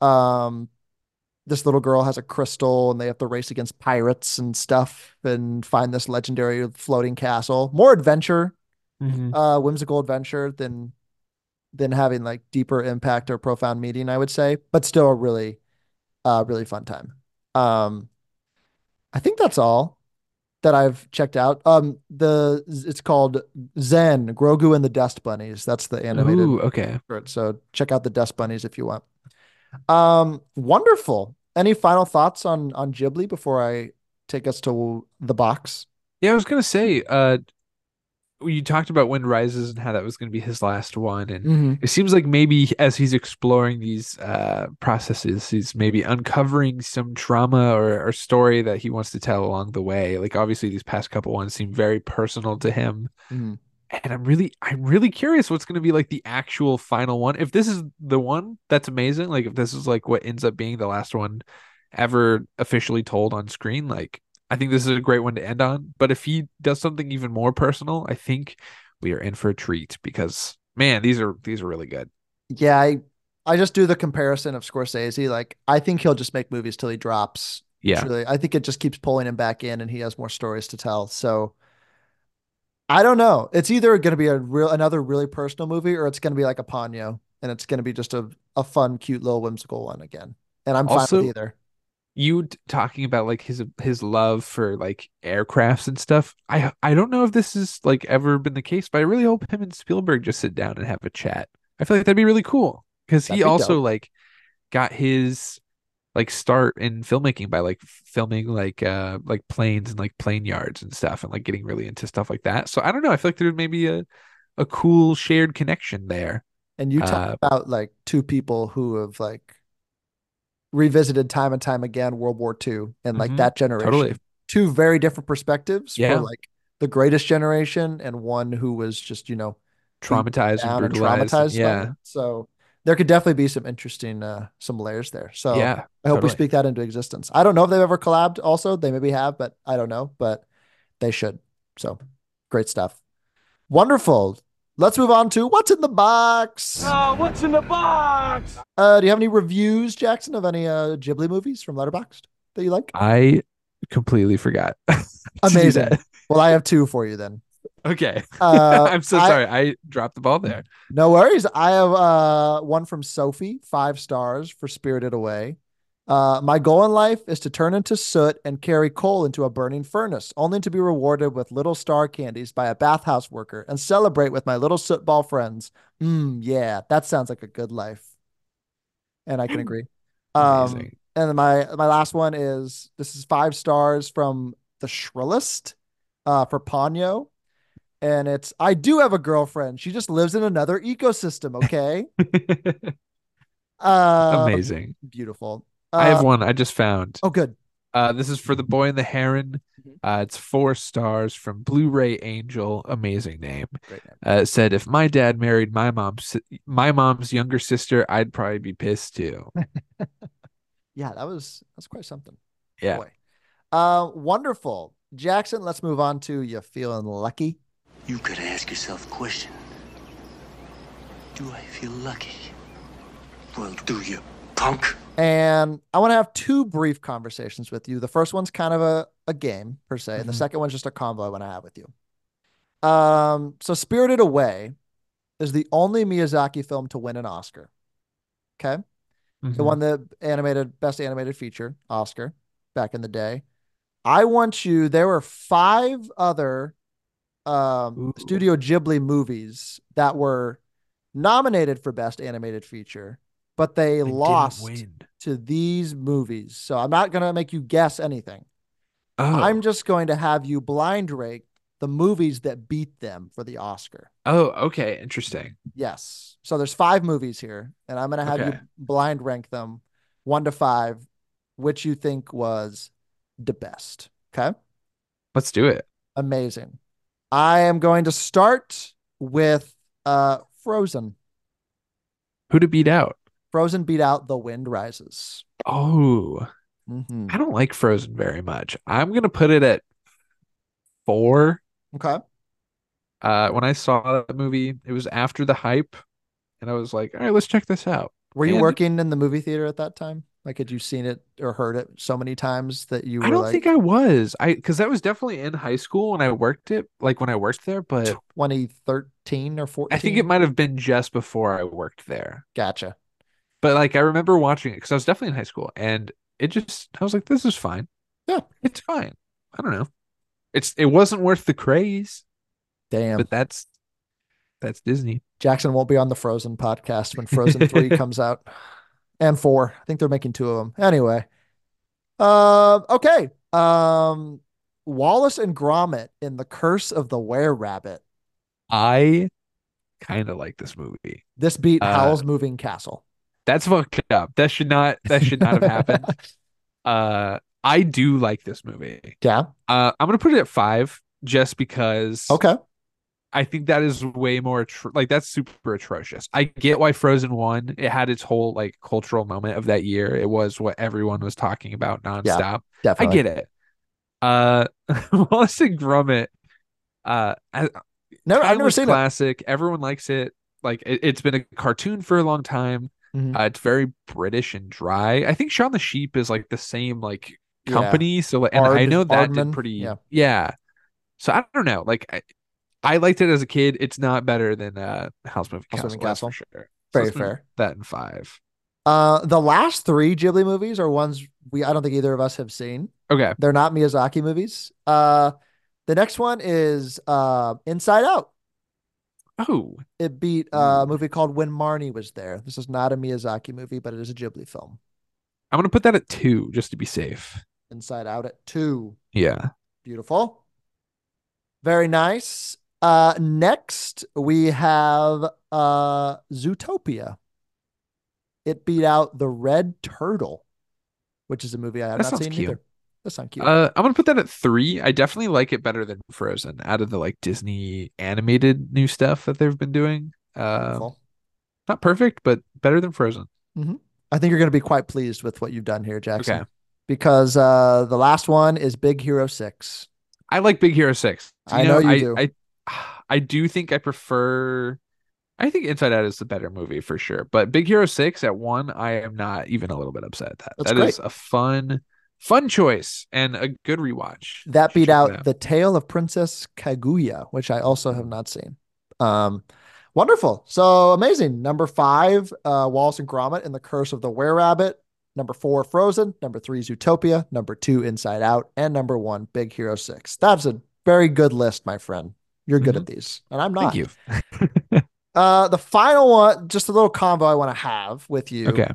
Um, this little girl has a crystal and they have to race against pirates and stuff and find this legendary floating castle. More adventure Mhm. uh whimsical adventure than than having like deeper impact or profound meaning, I would say, but still a really uh really fun time. Um I think that's all that I've checked out. Um the it's called Zen, Grogu and the Dust Bunnies. That's the animated Ooh, okay. it. So check out the Dust Bunnies if you want. Um wonderful. Any final thoughts on on Ghibli before I take us to the box? Yeah, I was gonna say, uh, you talked about Wind Rises and how that was gonna be his last one, and Mm-hmm. it seems like maybe as he's exploring these uh processes, he's maybe uncovering some trauma or, or story that he wants to tell along the way. Like obviously these past couple ones seem very personal to him. Mhm. And I'm really I'm really curious what's gonna be like the actual final one. If this is the one, that's amazing. Like if this is like what ends up being the last one ever officially told on screen, like I think this is a great one to end on. But if he does something even more personal, I think we are in for a treat because man, these are these are really good. Yeah, I I just do the comparison of Scorsese. Like, I think he'll just make movies till he drops. Yeah. I think it just keeps pulling him back in and he has more stories to tell. So I don't know. It's either going to be a real another really personal movie or it's going to be like a Ponyo and it's going to be just a, a fun, cute little whimsical one again. And I'm fine with either. You talking about like his his love for like aircrafts and stuff. I I don't know if this has like ever been the case, but I really hope him and Spielberg just sit down and have a chat. I feel like that'd be really cool because he also dope. like got his like start in filmmaking by like filming like uh like planes and like plane yards and stuff and like getting really into stuff like that. So I don't know. I feel like there may be a a cool shared connection there. And you talk Uh, about like two people who have like revisited time and time again World War II and like Mhm. that generation. Totally. Two very different perspectives Yeah. for like the greatest generation and one who was just, you know, Traumatized and and traumatized. yeah. So there could definitely be some interesting uh some layers there. So yeah. I hope we speak that into existence. I don't know if they've ever collabed also. They maybe have, but I don't know, but they should. So great stuff. Wonderful. Let's move on to what's in the box. Oh, what's in the box? Uh, do you have any reviews, Jackson, of any uh Ghibli movies from Letterboxd that you like? I completely forgot. Amazing. Well, I have two for you then. Okay. Uh, I'm so I- sorry. I dropped the ball there. No worries. I have uh one from Sophie, five stars for Spirited Away. Uh, my goal in life is to turn into soot and carry coal into a burning furnace, only to be rewarded with little star candies by a bathhouse worker and celebrate with my little soot ball friends. Mm, yeah, that sounds like a good life. And I can agree. Um, and my my last one is this is five stars from the shrillest uh, for Ponyo. And it's, I do have a girlfriend. She just lives in another ecosystem. Okay. uh, Amazing. Beautiful. I have Uh, one I just found. Oh, good. Uh, this is for the boy and the heron. Mhm. Uh, it's four stars from Blu-ray Angel. Amazing name. Great name. Uh, it said, "If my dad married my mom's my mom's younger sister, I'd probably be pissed too." Yeah, that was, that's quite something. Yeah. Boy. Uh, wonderful. Jackson, let's move on to you feeling lucky. You gotta ask yourself a question. Do I feel lucky? Well, do you, punk? And I want to have two brief conversations with you. The first one's kind of a, a game per se, and the second one's just a convo I want to have with you. Um, so Spirited Away is the only Miyazaki film to win an Oscar. Okay. It Mhm. won the animated best animated feature Oscar back in the day. I want you, there were five other um Ooh. Studio Ghibli movies that were nominated for best animated feature, but they didn't lost to these movies. So I'm not going to make you guess anything. Oh, I'm just going to have you blind rate the movies that beat them for the Oscar. oh, okay, interesting. Yes. So there's five movies here, and I'm going to have you blind rank them one to five, which you think was the best. Okay. Let's do it. Amazing. I am going to start with uh Frozen. Who to beat out? Frozen beat out The Wind Rises. Oh, Mhm. I don't like Frozen very much. I'm gonna put it at four. Okay. Uh, when I saw that movie, it was after the hype, and I was like, "All right, let's check this out." Were you And- working in the movie theater at that time? Like, had you seen it or heard it so many times that you were I don't like think I was. I because that was definitely in high school when I worked it, like when I worked there. But 2013 or 14? I think it might have been just before I worked there. Gotcha. But like I remember watching it because I was definitely in high school, and it just I was like, "This is fine. Yeah. it's fine." I don't know. It's it wasn't worth the craze, Damn. but that's that's Disney. Jackson won't be on the Frozen podcast when Frozen 3 comes out. And 4. I think they're making two of them. Anyway. Uh, okay. Um Wallace and Gromit in The Curse of the Were Rabbit. I kind of like this movie. This beat Uh, Howl's Moving Castle. That's fucked up. That should not that should not have happened. Uh, I do like this movie. yeah. Uh, I'm gonna put it at five just because Okay. I think that is way more atro- like that's super atrocious. I get why Frozen won. It had its whole like cultural moment of that year. It was what everyone was talking about nonstop. I Definitely. get it. Uh, Wallace and Gromit. Uh, I, Never, I've never seen classic. Everyone likes it. Like it, it's been a cartoon for a long time. Mhm. Uh, it's very British and dry. I think Shaun the Sheep is like the same like Yeah. company. So like, and I know that Aardman, did pretty yeah. yeah. So I don't know. Like I, I liked it as a kid. It's not better than uh House Moving House Castle, Moving Castle. for sure. Very let's fair. That in five. Uh, the last three Ghibli movies are ones we I don't think either of us have seen. Okay. They're not Miyazaki movies. Uh, the next one is uh Inside Out. Oh, It beat uh, a movie called When Marnie Was There. This is not a Miyazaki movie, but it is a Ghibli film. I'm gonna put that at two just to be safe. Inside Out at two. Yeah. Beautiful. Very nice. Uh, next we have uh Zootopia. It beat out The Red Turtle, which is a movie I have That not seen cute. either. That sounds cute. Uh, I'm gonna put that at three. I definitely like it better than Frozen out of the like Disney animated new stuff that they've been doing. Um, not perfect, but better than Frozen. I think you're going to be quite pleased with what you've done here, Jackson. Okay. Because uh, the last one is Big Hero 6. I like Big Hero Six. I know you I, do. I, I do think I prefer. I think Inside Out is the better movie for sure, but Big Hero Six at one, I am not even a little bit upset at that. That's That is a fun, fun choice and a good rewatch. That beat check out. The Tale of Princess Kaguya, which I also have not seen. Um, wonderful. So amazing. Number five, uh, Wallace and Gromit and the Curse of the Were Rabbit. Number four, Frozen. Number three, Zootopia. Number two, Inside Out. And number one, Big Hero 6. That's a very good list, my friend. You're good at these, and I'm not. Mm-hmm. Thank you. Uh, the final one, just a little combo I want to have with you Okay.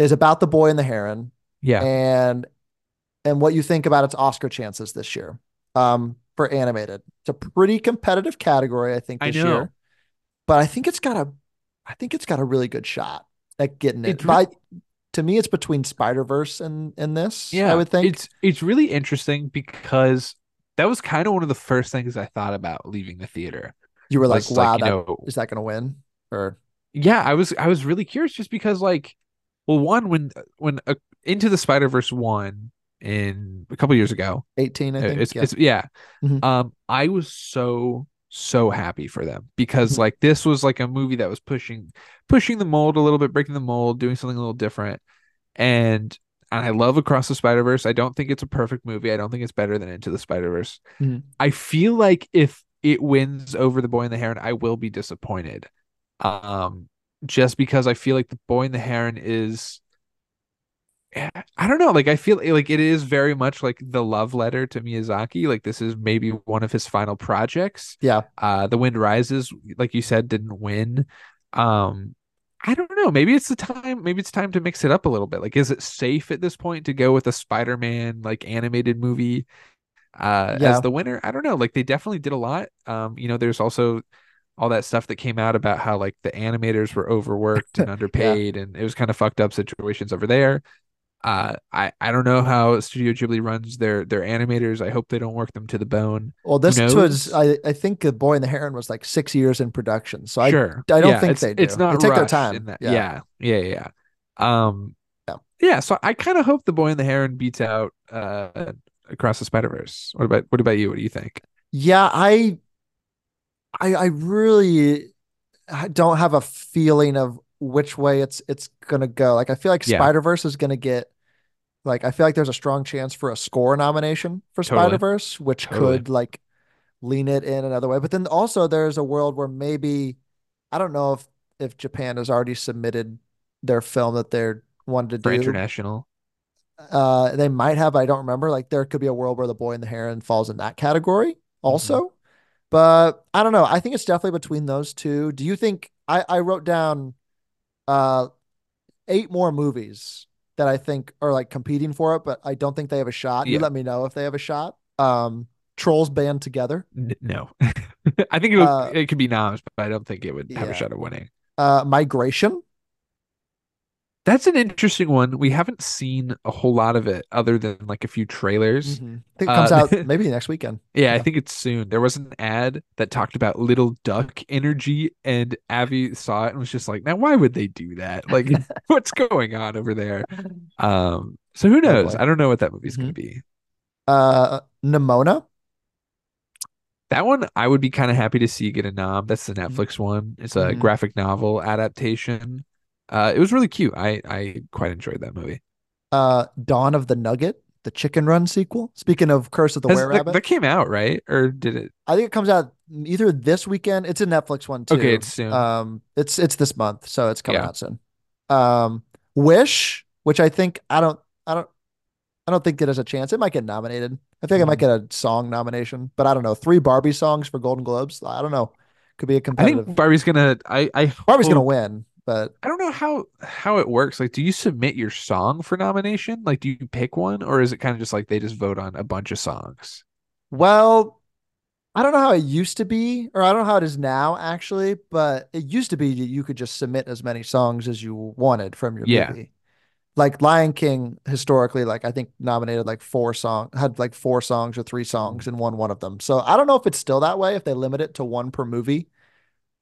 is about the boy and the heron Yeah. and and what you think about its Oscar chances this year. um, for animated. It's a pretty competitive category, I think, I this know. year. But I think it's got a, I think it's got a really good shot at getting it. But to me, it's between Spider Verse and and this. Yeah, I would think. it's it's really interesting because that was kind of one of the first things I thought about leaving the theater. you were like, wow, like, that, know- is that going to win? Or Yeah, I was I was really curious just because like, well, one when when uh, Into the Spider Verse one in a couple years ago, 18, I think. Uh, it's yeah. it's yeah, Mhm. um, I was so so happy for them because Mhm. like this was like a movie that was pushing pushing the mold a little bit, breaking the mold, doing something a little different, and and I love Across the Spider Verse. I don't think it's a perfect movie. I don't think it's better than Into the Spider Verse. Mhm. I feel like if it wins over The Boy and the Heron, I will be disappointed. Um, just because I feel like The Boy and the Heron is I don't know, like I feel like it is very much like the love letter to Miyazaki. Like this is maybe one of his final projects. yeah. Uh The Wind Rises, like you said, didn't win. Um I don't know. Maybe it's the time. Maybe it's time to mix it up a little bit. Like, is it safe at this point to go with a Spider-Man like animated movie uh, Yeah. as the winner? I don't know. Like, they definitely did a lot. Um, you know, there's also all that stuff that came out about how like the animators were overworked and underpaid, and it was kind of fucked up situations over there. Uh, I I don't know how Studio Ghibli runs their their animators. I hope they don't work them to the bone. Well, this was, I, I think The Boy and the Heron was like six years in production. So I, sure. I don't Yeah, think they do. It's not They take their time. that- Yeah. Yeah. yeah, yeah, yeah. Um, Yeah. yeah. So I kind of hope the Boy and the Heron beats out uh Across the Spider Verse. What about what about you? What do you think? Yeah, I, I, I really don't have a feeling of which way it's it's gonna go. Like I feel like Yeah. Spider Verse is gonna get, like I feel like there's a strong chance for a score nomination for Totally. Spider Verse, which Totally. could like lean it in another way. But then also there's a world where maybe I don't know if if Japan has already submitted their film that they're wanted to For do. international, Uh, they might have, but I don't remember. Like there could be a world where the boy and the heron falls in that category also. But I don't know. I think it's definitely between those two. Do you think I, I wrote down uh eight more movies that I think are like competing for it, but I don't think they have a shot. You let me know if they have a shot. Um Trolls band together. N- no. I think it, would, Uh, it could be noms, but I don't think it would have yeah. a shot of winning. Uh Migration. That's an interesting one. We haven't seen a whole lot of it other than like a few trailers. Mhm. I think it comes Uh, out maybe next weekend. Yeah, I think it's soon. There was an ad that talked about little duck energy, and Abby saw it and was just like, "Now, why would they do that? Like, what's going on over there?" Um, so who knows? boy. I don't know what that movie's Mhm. gonna be. Uh Nimona. That one, I would be kind of happy to see get a nom. That's the Netflix one. It's a Mhm. graphic novel adaptation. Uh, it was really cute. I I quite enjoyed that movie. Uh Dawn of the Nugget, the Chicken Run sequel. Speaking of Curse of the Were Rabbit. that came out right, or did it? I think it comes out either this weekend. It's a Netflix one too. Okay, it's soon. Um, it's it's this month, so it's coming Yeah. out soon. Um, Wish, which I think I don't I don't I don't think it has a chance. It might get nominated. I think it might Mhm. get a song nomination, but I don't know. Three Barbie songs for Golden Globes. I don't know. Could be a competitive. I think Barbie's gonna. I I Barbie's gonna win, but I don't know how how it works. Like, do you submit your song for nomination? Like, do you pick one, or is it kind of just like they just vote on a bunch of songs? Well, I don't know how it used to be, or I don't know how it is now, actually, but it used to be that you could just submit as many songs as you wanted from your Yeah. movie. Like Lion King, historically, like I think nominated like four song had like four songs or three songs and won one of them. So I don't know if it's still that way if they limit it to one per movie,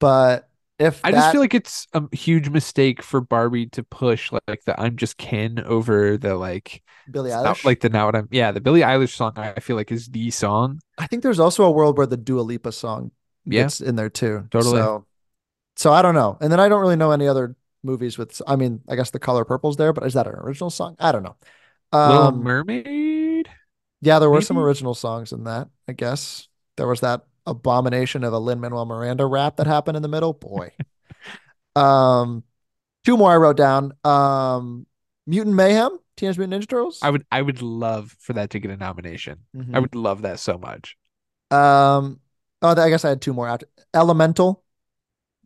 but if I just feel like it's a huge mistake for Barbie to push like the "I'm Just Ken" over the like Billie not Eilish, like the now what I'm yeah the Billie Eilish song. I feel like is the song. I think there's also a world where the Dua Lipa song Yeah. gets in there too. Totally. So, so I don't know. And then I don't really know any other movies with. I mean, I guess The Color Purple's there, but is that an original song? I don't know. Little Um, Mermaid. yeah, there were some original songs in that. I guess there was that abomination of a Lin Manuel Miranda rap that happened in the middle. Boy. um, two more I wrote down. Um, Mutant Mayhem, Teenage Mutant Ninja Turtles. I would I would love for that to get a nomination. I Mhm. would love that so much. Um, oh, I guess I had two more after Elemental,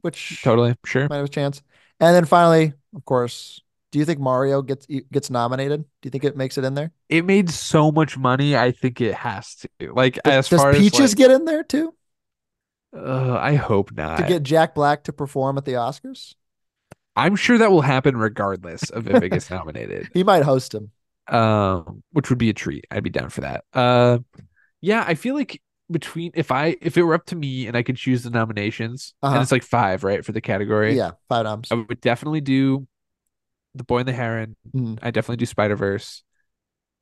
which Totally sure. might have a chance. And then finally, of course, Do you think Mario gets gets nominated? Do you think it makes it in there? It made so much money. I think it has to. Like Does, as does far Peaches as like, get in there too? uh, I hope not. To get Jack Black to perform at the Oscars? I'm sure that will happen regardless of if it gets nominated. He might host him. Um, which would be a treat. I'd be down for that. Uh, yeah, I feel like between if I if it were up to me and I could choose the nominations, Uh-huh. and it's like five, right, for the category. Yeah, five noms. I would definitely do the Boy and the Heron. Mhm. I definitely do Spider Verse.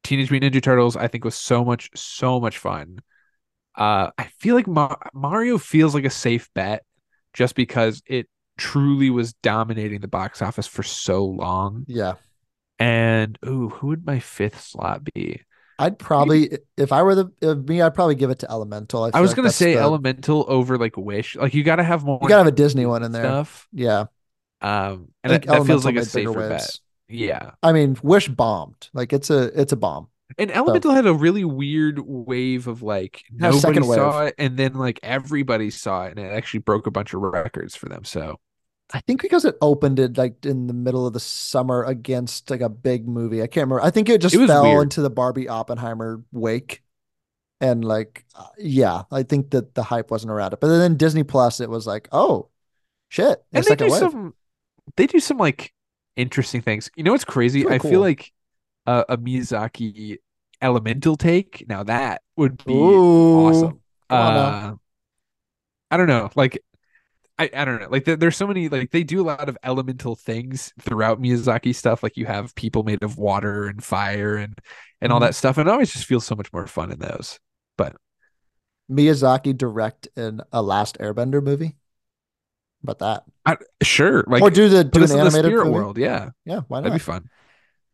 Teenage Mutant Ninja Turtles. I think was so much so much fun. Uh, I feel like Ma- Mario feels like a safe bet just because it truly was dominating the box office for so long. Yeah. And ooh, who would my fifth slot be? I'd probably if I were the if me, I'd probably give it to Elemental. I, I was like gonna say the- Elemental over like Wish. Like you got to have more. You gotta have a Disney one in there. stuff. Yeah. Um, and think that, feels like a safer bet. Yeah. I mean, Wish bombed. Like it's a it's a bomb. And Elemental had a really weird wave of like nobody saw wave. it, and then like everybody saw it, and it actually broke a bunch of records for them. So I think because it opened it like in the middle of the summer against like a big movie. I can't remember. I think it just It fell weird. into the Barbie Oppenheimer wake. And like, uh, yeah, I think that the hype wasn't around it. But then Disney Plus, it was like, oh, shit. and they do wave. some, they do some like interesting things. You know what's crazy? Really I feel like a, a Miyazaki Elemental take. Now that would be Ooh, awesome. come on now. Uh, I don't know, like. I, I don't know. Like there, there's so many like they do a lot of elemental things throughout Miyazaki stuff. Like you have people made of water and fire and and all Mhm. that stuff. And it always just feels so much more fun in those. But Miyazaki direct in a Last Airbender movie. About that? I, sure, like or do the do an in the animated spirit movie? world. Yeah, Yeah, why not? that'd be fun.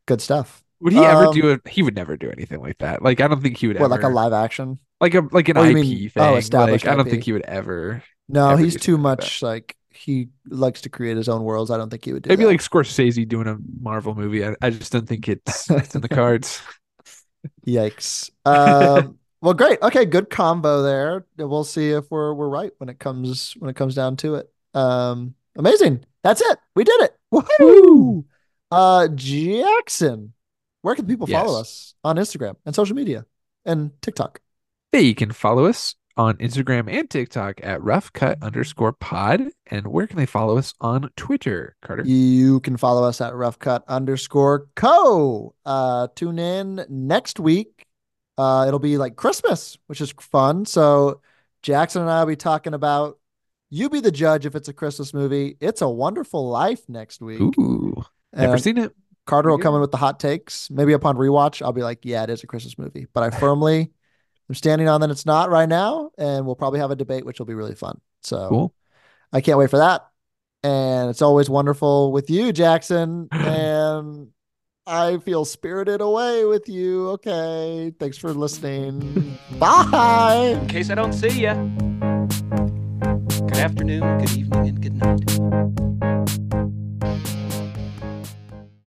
Good stuff. Would he ever Um, do it? He would never do anything like that. Like I don't think he would What, ever like a live action? like a like an Oh, IP mean- thing. oh, like established I don't think he would ever. No, ever he's too something like much like he likes to create his own worlds. I don't think he would do it. Maybe that. like Scorsese doing a Marvel movie. I, I just don't think it's it's in the cards. Yikes. Um, well, great. Okay, good combo there. We'll see if we're we're right when it comes when it comes down to it. Um, amazing. That's it. We did it. Woohoo! Uh, Jackson, where can people follow us on Instagram and social media and TikTok? Hey, you can follow us on Instagram and TikTok at rough cut underscore pod. And where can they follow us on Twitter, Carter? You can follow us at rough cut underscore co. Uh, tune in next week. Uh, it'll be like Christmas, which is fun. So Jackson and I will be talking about you be the judge if it's a Christmas movie. It's a wonderful life next week. Ooh, never And seen it. Carter will Pretty come in with the hot takes. Maybe upon rewatch, I'll be like, yeah, it is a Christmas movie. But I firmly am standing on that it's not right now. And we'll probably have a debate, which will be really fun. So Cool. I can't wait for that. And it's always wonderful with you, Jackson. and I feel spirited away with you. Okay. Thanks for listening. Bye. In case I don't see ya. Afternoon, good evening, and good night.